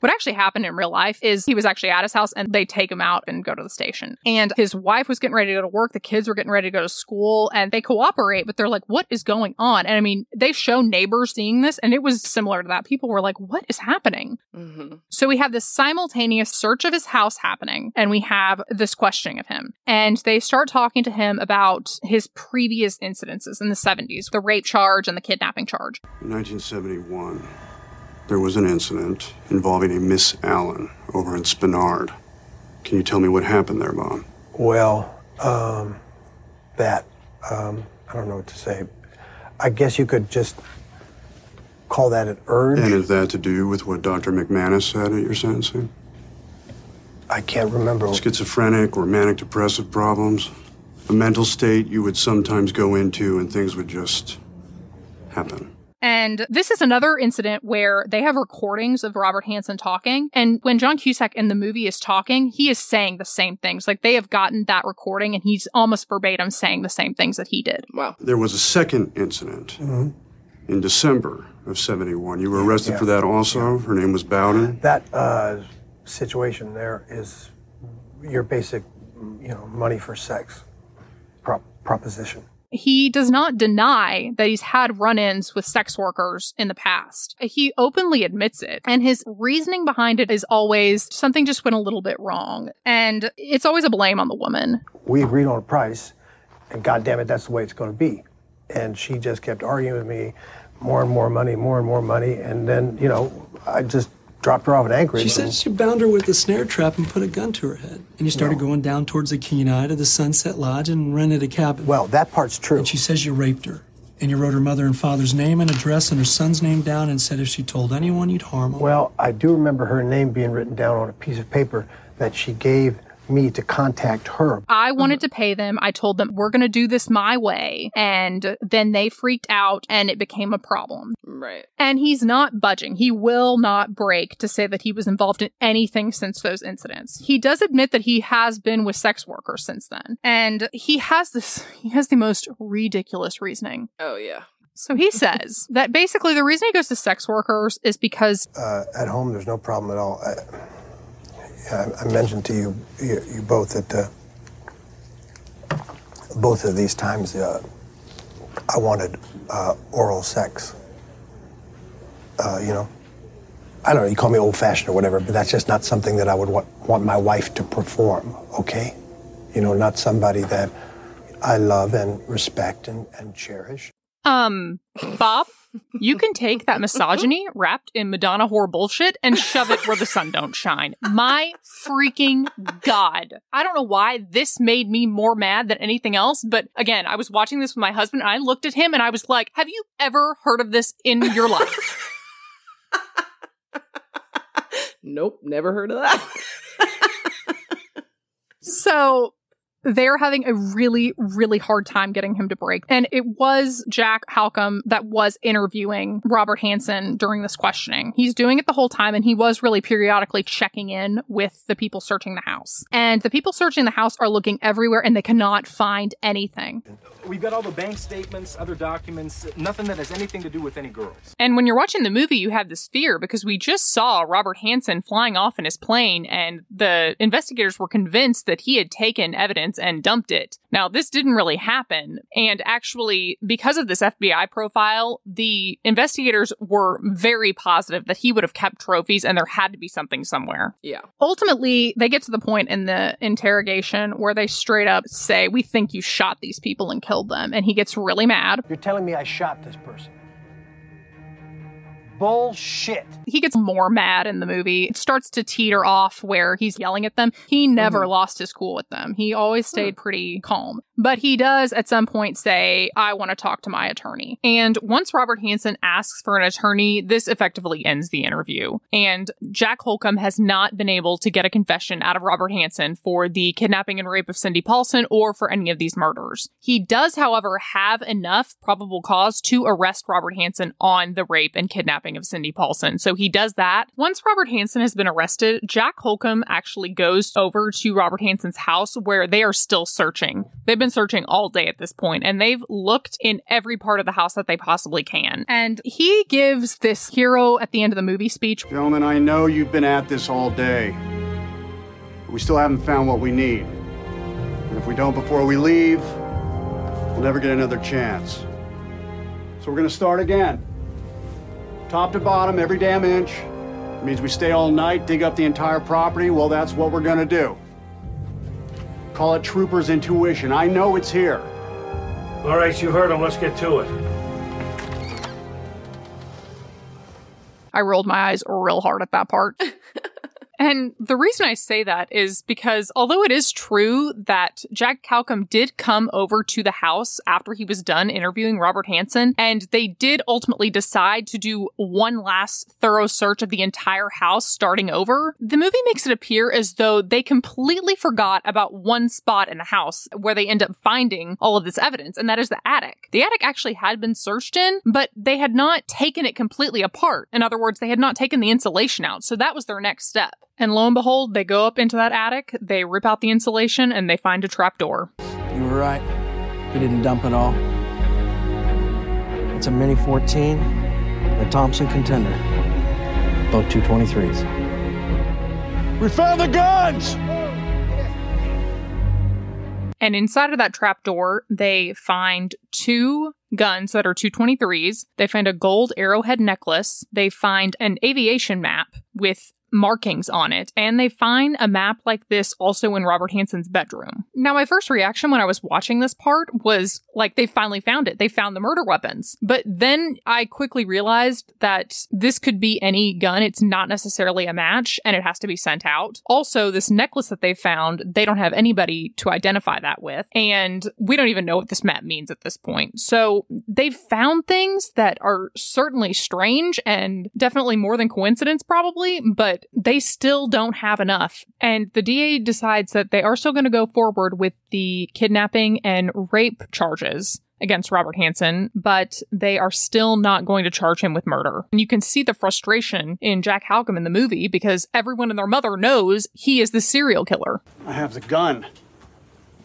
What actually happened in real life is he was actually at his house and they take him out and go to the station. And his wife was getting ready to go to work. The kids were getting ready to go to school and they cooperate, but they're like, what is going on? And I mean, they show neighbors seeing this and it was similar to that. People were like, what is happening? Mm-hmm. So we have this simultaneous search of his house happening and we have this questioning of him. And they start talking to him about his previous incidences in the 70s, the rape charge and the kidnapping charge. 1971, there was an incident involving a Miss Allen over in Spenard. Can you tell me what happened there, Mom? Well, um, that, um, I don't know what to say. I guess you could just call that an urge. And is that to do with what Dr. McManus said at your sentencing? I can't remember. Schizophrenic or manic depressive problems? A mental state you would sometimes go into and things would just happen. And this is another incident where they have recordings of Robert Hansen talking. And when John Cusack in the movie is talking, he is saying the same things. Like they have gotten that recording and he's almost verbatim saying the same things that he did. Wow. There was a second incident in December of 71. You were arrested Yeah. for that also? Her name was Bowden? That uh, situation there is your basic, you know, money for sex prop- proposition. He does not deny that he's had run ins with sex workers in the past. He openly admits it. And his reasoning behind it is always something just went a little bit wrong. And it's always a blame on the woman. We agreed on a price, and God damn it, that's the way it's going to be. And she just kept arguing with me, more and more money, more and more money, and then you know, I just dropped her off at Anchorage. She said you bound her with a snare trap and put a gun to her head. And you started going down towards the Kenai to the Sunset Lodge and rented a cabin. Well, that part's true. And she says you raped her. And you wrote her mother and father's name and address and her son's name down and said if she told anyone, you'd harm them. Well, I do remember her name being written down on a piece of paper that she gave me to contact her. I wanted to pay them. I told them, we're going to do this my way. And then they freaked out and it became a problem. Right. And he's not budging. He will not break to say that he was involved in anything since those incidents. He does admit that he has been with sex workers since then. And he has this, he has the most ridiculous reasoning. Oh, yeah. So he says that basically the reason he goes to sex workers is because Uh, at home, there's no problem at all. I, I, mentioned to you, you, you both that uh, both of these times uh, I wanted uh, oral sex. Uh, you know, I don't know, you call me old fashioned or whatever, but that's just not something that I would want, want my wife to perform, okay? You know, not somebody that I love and respect and, and cherish. Um, Bob, you can take that misogyny wrapped in Madonna whore bullshit and shove it where the sun don't shine. My freaking god. I don't know why this made me more mad than anything else, but again, I was watching this with my husband and I looked at him and I was like, have you ever heard of this in your life? nope, never heard of that. so they're having a really, really hard time getting him to break. And it was Jack Halcombe that was interviewing Robert Hansen during this questioning. He's doing it the whole time, and he was really periodically checking in with the people searching the house. And the people searching the house are looking everywhere and they cannot find anything. We've got all the bank statements, other documents, nothing that has anything to do with any girls. And when you're watching the movie, you have this fear because we just saw Robert Hansen flying off in his plane, and the investigators were convinced that he had taken evidence and dumped it. Now, this didn't really happen. And actually, because of this FBI profile, the investigators were very positive that he would have kept trophies and there had to be something somewhere. Yeah. Ultimately, they get to the point in the interrogation where they straight up say, We think you shot these people and killed them. And he gets really mad. You're telling me I shot this person? Bullshit. He gets more mad in the movie. It starts to teeter off where he's yelling at them. He never Mm-hmm. lost his cool with them. He always stayed pretty calm. But he does at some point say, I want to talk to my attorney. And once Robert Hansen asks for an attorney, this effectively ends the interview. And Jack Halcombe has not been able to get a confession out of Robert Hansen for the kidnapping and rape of Cindy Paulson or for any of these murders. He does, however, have enough probable cause to arrest Robert Hansen on the rape and kidnapping of Cindy Paulson. So he does that. Once Robert Hansen has been arrested, Jack Halcombe actually goes over to Robert Hansen's house where they are still searching. They've been searching all day at this point and they've looked in every part of the house that they possibly can. And he gives this hero at the end of the movie speech. Gentlemen, I know you've been at this all day. But we still haven't found what we need. And if we don't before we leave, we'll never get another chance. So we're gonna start again. Top to bottom, every damn inch. It means we stay all night, dig up the entire property. Well, that's what we're gonna do. Call it trooper's intuition. I know it's here. All right, you heard him. Let's get to it. I rolled my eyes real hard at that part. And the reason I say that is because although it is true that Jack Halcombe did come over to the house after he was done interviewing Robert Hansen, and they did ultimately decide to do one last thorough search of the entire house starting over, the movie makes it appear as though they completely forgot about one spot in the house where they end up finding all of this evidence, and that is the attic. The attic actually had been searched in, but they had not taken it completely apart. In other words, they had not taken the insulation out, so that was their next step. And lo and behold, they go up into that attic, they rip out the insulation, and they find a trapdoor. You were right. He didn't dump it all. It's a Mini 14, a Thompson Contender. Both 223s. We found the guns! And inside of that trapdoor, they find two guns that are 223s. They find a gold arrowhead necklace. They find an aviation map with markings on it, and they find a map like this also in Robert Hansen's bedroom. Now, my first reaction when I was watching this part was like they finally found it. They found the murder weapons. But then I quickly realized that this could be any gun. It's not necessarily a match, and it has to be sent out. Also, this necklace that they found, they don't have anybody to identify that with, and we don't even know what this map means at this point. So they've found things that are certainly strange and definitely more than coincidence, probably, but they still don't have enough. And the DA decides that they are still going to go forward with the kidnapping and rape charges against Robert Hansen, but they are still not going to charge him with murder. And you can see the frustration in Jack Halcombe in the movie because everyone and their mother knows he is the serial killer. I have the gun.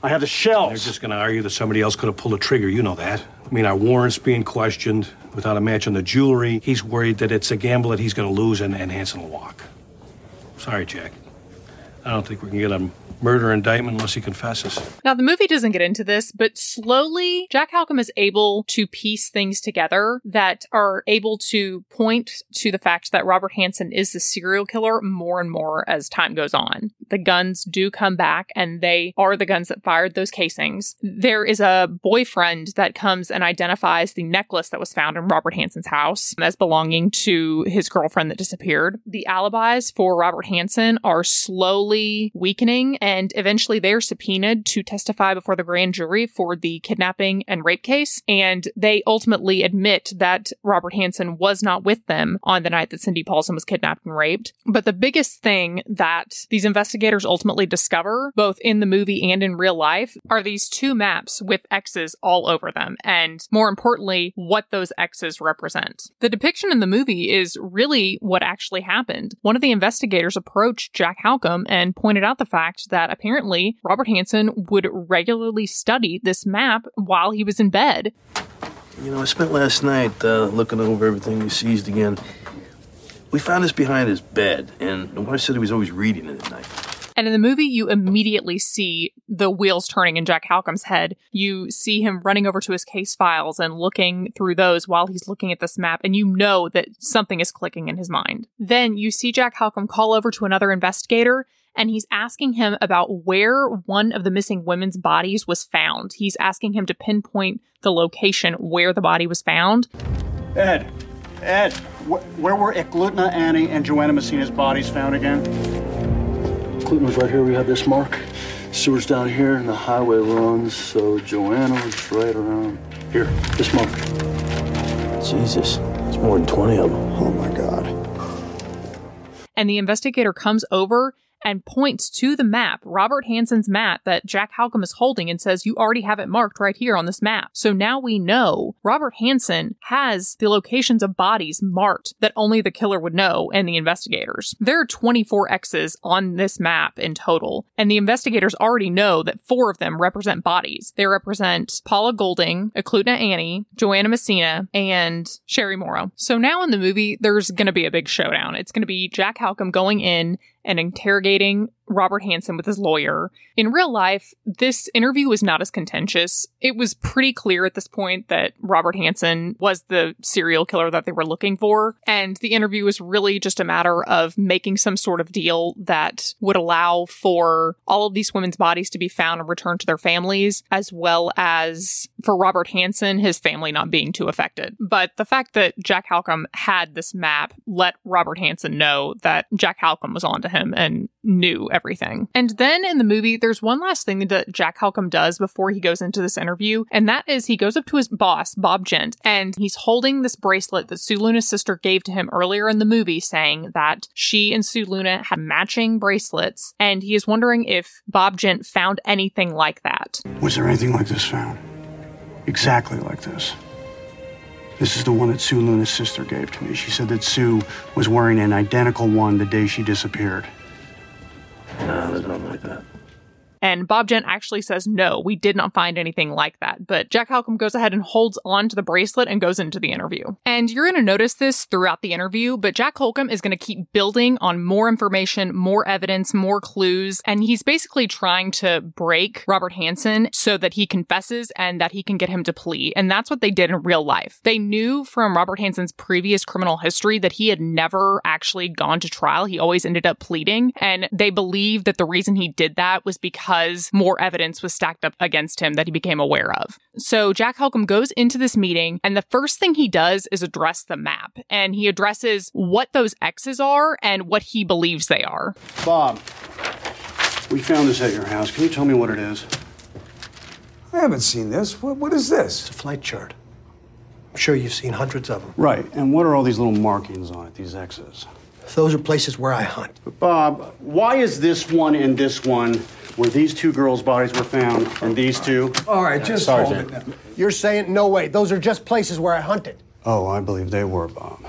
I have the shells. They're just going to argue that somebody else could have pulled the trigger. You know that. I mean, our warrant's being questioned without a match on the jewelry. He's worried that it's a gamble that he's going to lose and, and Hansen will walk. Sorry, Jack. I don't think we can get a murder indictment unless he confesses. Now, the movie doesn't get into this, but slowly Jack Halcombe is able to piece things together that are able to point to the fact that Robert Hansen is the serial killer more and more as time goes on. The guns do come back, and they are the guns that fired those casings. There is a boyfriend that comes and identifies the necklace that was found in Robert Hansen's house as belonging to his girlfriend that disappeared. The alibis for Robert Hansen are slowly weakening and eventually they are subpoenaed to testify before the grand jury for the kidnapping and rape case. And they ultimately admit that Robert Hansen was not with them on the night that Cindy Paulson was kidnapped and raped. But the biggest thing that these investigators ultimately discover, both in the movie and in real life, are these two maps with X's all over them. And more importantly, what those X's represent. The depiction in the movie is really what actually happened. One of the investigators approached Jack Halcombe and pointed out the fact that apparently Robert Hansen would regularly study this map while he was in bed. You know, I spent last night uh, looking over everything we seized again. We found this behind his bed, and the wife said he was always reading it at night. And in the movie, you immediately see the wheels turning in Jack Halcombe's head. You see him running over to his case files and looking through those while he's looking at this map, and you know that something is clicking in his mind. Then you see Jack Halcombe call over to another investigator and he's asking him about where one of the missing women's bodies was found. He's asking him to pinpoint the location where the body was found. Ed, Ed, wh- where were Eklutna, Annie, and Joanna Messina's bodies found again? Clinton was right here. We have this mark. Sewer's down here, and the highway runs. So Joanna was right around here. This mark. Jesus, it's more than 20 of them. Oh my God. And the investigator comes over and points to the map, Robert Hansen's map that Jack Halcombe is holding, and says, You already have it marked right here on this map. So now we know Robert Hansen has the locations of bodies marked that only the killer would know and the investigators. There are 24 X's on this map in total, and the investigators already know that four of them represent bodies. They represent Paula Goulding, Eklutna Annie, Joanna Messina, and Sherry Morrow. So now in the movie, there's going to be a big showdown. It's going to be Jack Halcombe going in and interrogating Robert Hansen with his lawyer. In real life, this interview was not as contentious. It was pretty clear at this point that Robert Hansen was the serial killer that they were looking for. And the interview was really just a matter of making some sort of deal that would allow for all of these women's bodies to be found and returned to their families, as well as for Robert Hansen, his family not being too affected. But the fact that Jack Halcombe had this map let Robert Hansen know that Jack Halcombe was onto him and knew everything. And then in the movie, there's one last thing that Jack Halcombe does before he goes into this interview, and that is he goes up to his boss, Bob Gent, and he's holding this bracelet that Sue Luna's sister gave to him earlier in the movie, saying that she and Sue Luna had matching bracelets, and he is wondering if Bob Gent found anything like that. Was there anything like this found? Exactly like this. This is the one that Sue Luna's sister gave to me. She said that Sue was wearing an identical one the day she disappeared. No, there's nothing like that. And Bob Gent actually says, no, we did not find anything like that. But Jack Halcombe goes ahead and holds on to the bracelet and goes into the interview. And you're going to notice this throughout the interview, but Jack Halcombe is going to keep building on more information, more evidence, more clues. And he's basically trying to break Robert Hansen so that he confesses and that he can get him to plea. And that's what they did in real life. They knew from Robert Hansen's previous criminal history that he had never actually gone to trial. He always ended up pleading. And they believed that the reason he did that was because more evidence was stacked up against him that he became aware of. So Jack Halcombe goes into this meeting, and the first thing he does is address the map. And he addresses what those X's are and what he believes they are. Bob, we found this at your house. Can you tell me what it is? I haven't seen this. What, what is this? It's a flight chart. I'm sure you've seen hundreds of them. Right. And what are all these little markings on it, these X's? Those are places where I hunt. Bob, why is this one and this one where these two girls' bodies were found and these two? All right, just hold it now. You're saying, no way, those are just places where I hunted. Oh, I believe they were, Bob.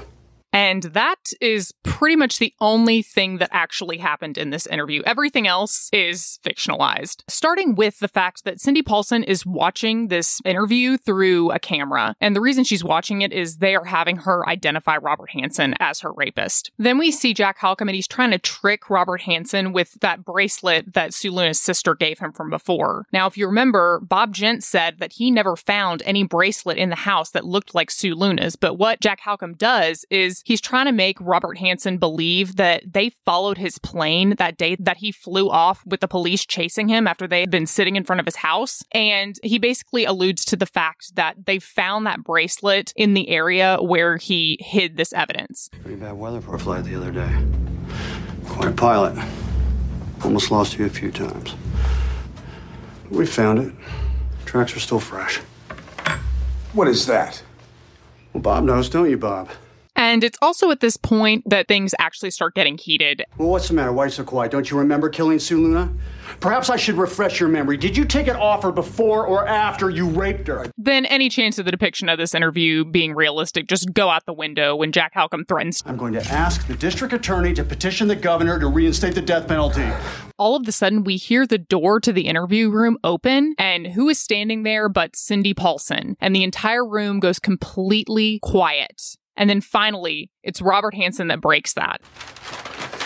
And that is pretty much the only thing that actually happened in this interview. Everything else is fictionalized. Starting with the fact that Cindy Paulson is watching this interview through a camera. And the reason she's watching it is they are having her identify Robert Hansen as her rapist. Then we see Jack Halcombe and he's trying to trick Robert Hansen with that bracelet that Sue Luna's sister gave him from before. Now, if you remember, Bob Gent said that he never found any bracelet in the house that looked like Sue Luna's. But what Jack Halcombe does is he's trying to make Robert Hansen believe that they followed his plane that day that he flew off with the police chasing him after they had been sitting in front of his house. And he basically alludes to the fact that they found that bracelet in the area where he hid this evidence. Pretty bad weather for a flight the other day. Quite a pilot. Almost lost you a few times. We found it. Tracks are still fresh. What is that? Well, Bob knows, don't you, Bob? And it's also at this point that things actually start getting heated. Well, what's the matter? Why are you so quiet? Don't you remember killing Sue Luna? Perhaps I should refresh your memory. Did you take it off her before or after you raped her? Then any chance of the depiction of this interview being realistic just go out the window when Jack Halcombe threatens. I'm going to ask the district attorney to petition the governor to reinstate the death penalty. All of a sudden, we hear the door to the interview room open, and who is standing there but Cindy Paulson? And the entire room goes completely quiet. And then finally, it's Robert Hansen that breaks that.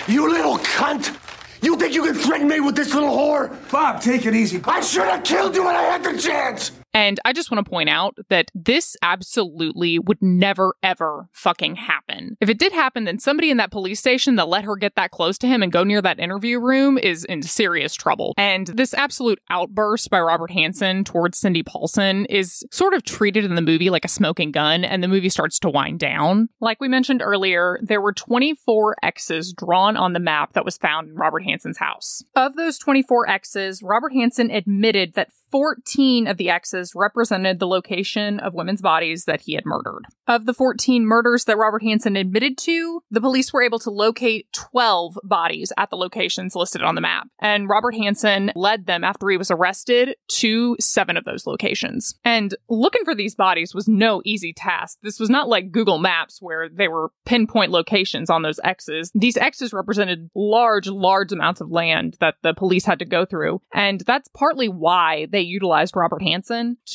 You little cunt! You think you can threaten me with this little whore? Bob, take it easy. I should have killed you when I had the chance! And I just want to point out that this absolutely would never, ever fucking happen. If it did happen, then somebody in that police station that let her get that close to him and go near that interview room is in serious trouble. And this absolute outburst by Robert Hansen towards Cindy Paulson is sort of treated in the movie like a smoking gun, and the movie starts to wind down. Like we mentioned earlier, there were 24 X's drawn on the map that was found in Robert Hansen's house. Of those 24 X's, Robert Hansen admitted that 14 of the X's represented the location of women's bodies that he had murdered. Of the 14 murders that Robert Hansen admitted to, the police were able to locate 12 bodies at the locations listed on the map. And Robert Hansen led them after he was arrested to seven of those locations. And looking for these bodies was no easy task. This was not like Google Maps where they were pinpoint locations on those X's. These X's represented large, large amounts of land that the police had to go through. And that's partly why they utilized Robert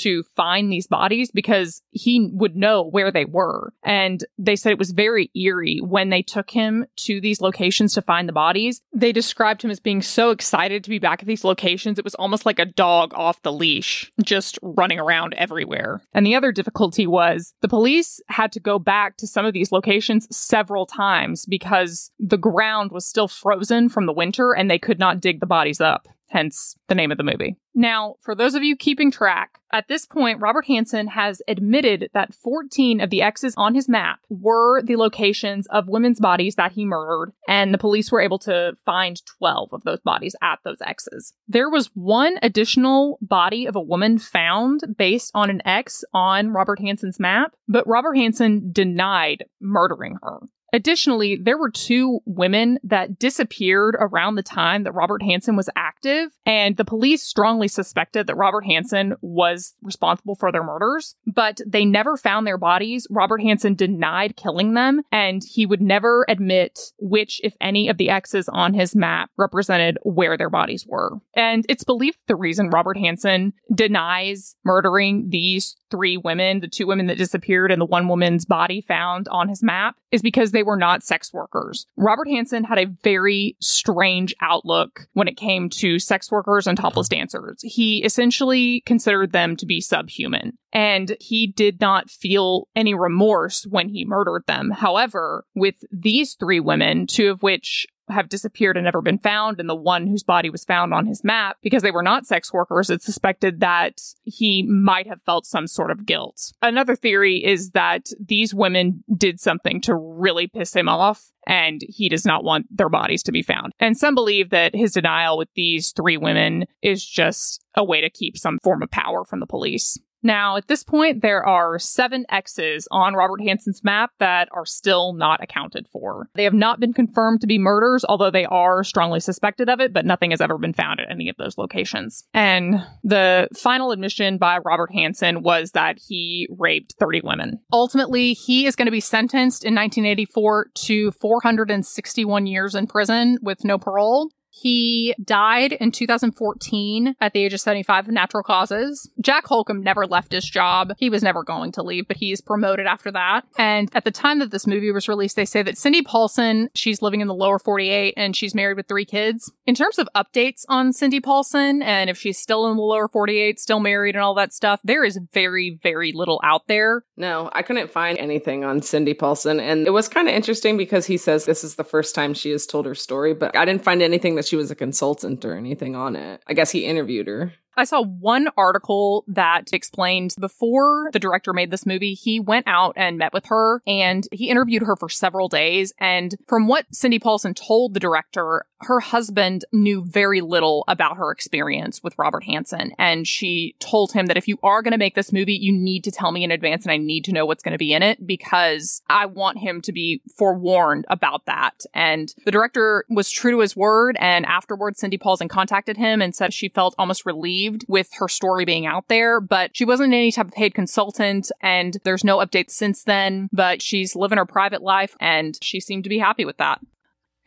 To find these bodies because he would know where they were. And they said it was very eerie when they took him to these locations to find the bodies. They described him as being so excited to be back at these locations. It was almost like a dog off the leash, just running around everywhere. And the other difficulty was the police had to go back to some of these locations several times because the ground was still frozen from the winter and they could not dig the bodies up hence the name of the movie. Now, for those of you keeping track, at this point, Robert Hansen has admitted that 14 of the X's on his map were the locations of women's bodies that he murdered, and the police were able to find 12 of those bodies at those X's. There was one additional body of a woman found based on an X on Robert Hansen's map, but Robert Hansen denied murdering her. Additionally, there were two women that disappeared around the time that Robert Hansen was active, and the police strongly suspected that Robert Hansen was responsible for their murders, but they never found their bodies. Robert Hansen denied killing them, and he would never admit which, if any, of the X's on his map represented where their bodies were. And it's believed the reason Robert Hansen denies murdering these three women, the two women that disappeared and the one woman's body found on his map, is because they were not sex workers. Robert Hansen had a very strange outlook when it came to sex workers and topless dancers. He essentially considered them to be subhuman. And he did not feel any remorse when he murdered them. However, with these three women, two of which have disappeared and never been found, and the one whose body was found on his map, because they were not sex workers, it's suspected that he might have felt some sort of guilt. Another theory is that these women did something to really piss him off. And he does not want their bodies to be found. And some believe that his denial with these three women is just a way to keep some form of power from the police. Now, at this point, there are seven X's on Robert Hansen's map that are still not accounted for. They have not been confirmed to be murders, although they are strongly suspected of it, but nothing has ever been found at any of those locations. And the final admission by Robert Hansen was that he raped 30 women. Ultimately, he is going to be sentenced in 1984 to 461 years in prison with no parole. He died in 2014 at the age of 75 of natural causes. Jack Halcombe never left his job. He was never going to leave, but he's promoted after that. And at the time that this movie was released, they say that Cindy Paulson, she's living in the lower 48 and she's married with three kids. In terms of updates on Cindy Paulson and if she's still in the lower 48, still married and all that stuff, there is very, very little out there. No, I couldn't find anything on Cindy Paulson. And it was kind of interesting because he says this is the first time she has told her story, but I didn't find anything that she was a consultant or anything on it. I guess he interviewed her. I saw one article that explained before the director made this movie, he went out and met with her and he interviewed her for several days. And from what Cindy Paulson told the director, her husband knew very little about her experience with Robert Hansen. And she told him that if you are going to make this movie, you need to tell me in advance and I need to know what's going to be in it because I want him to be forewarned about that. And the director was true to his word. And afterwards, Cindy Paulson contacted him and said she felt almost relieved with her story being out there, but she wasn't any type of paid consultant and there's no updates since then, but she's living her private life and she seemed to be happy with that.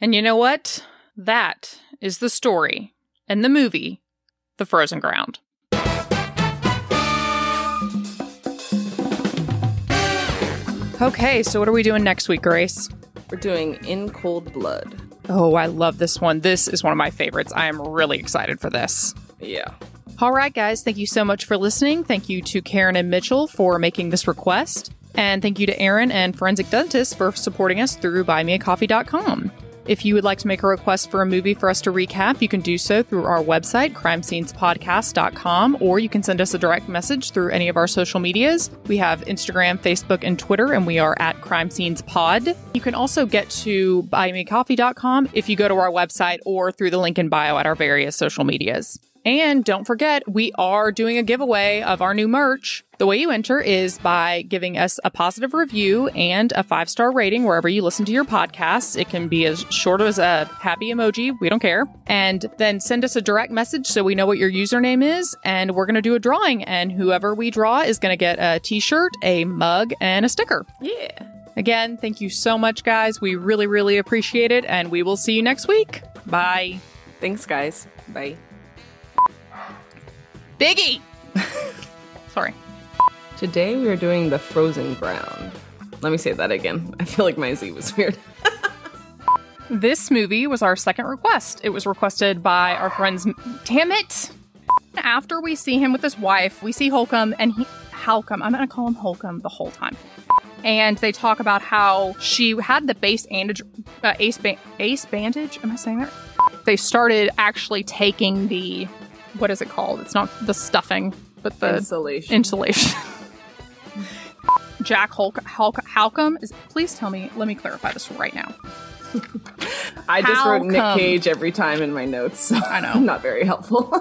And you know what? That is the story and the movie, The Frozen Ground. Okay, so what are we doing next week, Grace? We're doing In Cold Blood. Oh, I love this one. This is one of my favorites. I am really excited for this. Yeah. All right, guys, thank you so much for listening. Thank you to Karen and Mitchell for making this request. And thank you to Aaron and Forensic Dentist for supporting us through buymeacoffee.com. If you would like to make a request for a movie for us to recap, you can do so through our website, crimescenespodcast.com, or you can send us a direct message through any of our social medias. We have Instagram, Facebook, and Twitter, and we are at Crime Scenes Pod. You can also get to buymeacoffee.com if you go to our website or through the link in bio at our various social medias. And don't forget, we are doing a giveaway of our new merch. The way you enter is by giving us a positive review and a five star rating wherever you listen to your podcasts. It can be as short as a happy emoji, we don't care. And then send us a direct message so we know what your username is. And we're going to do a drawing. And whoever we draw is going to get a t shirt, a mug, and a sticker. Yeah. Again, thank you so much, guys. We really, really appreciate it. And we will see you next week. Bye. Thanks, guys. Bye. Biggie! Sorry. Today we are doing the frozen ground. Let me say that again. I feel like my Z was weird. This movie was our second request. It was requested by our friends. Damn it! After we see him with his wife, we see Holcomb and he. Halcombe. I'm going to call him Holcomb the whole time. And they talk about how she had the base bandage, uh, ace, ba- ace bandage. Am I saying that? They started actually taking the what is it called? It's not the stuffing, but the Insulation. Insulation. Jack Hulk, Hulk Halcombe is. Please tell me. Let me clarify this right now. I just wrote Nick. Cage every time in my notes, so I know. not very helpful.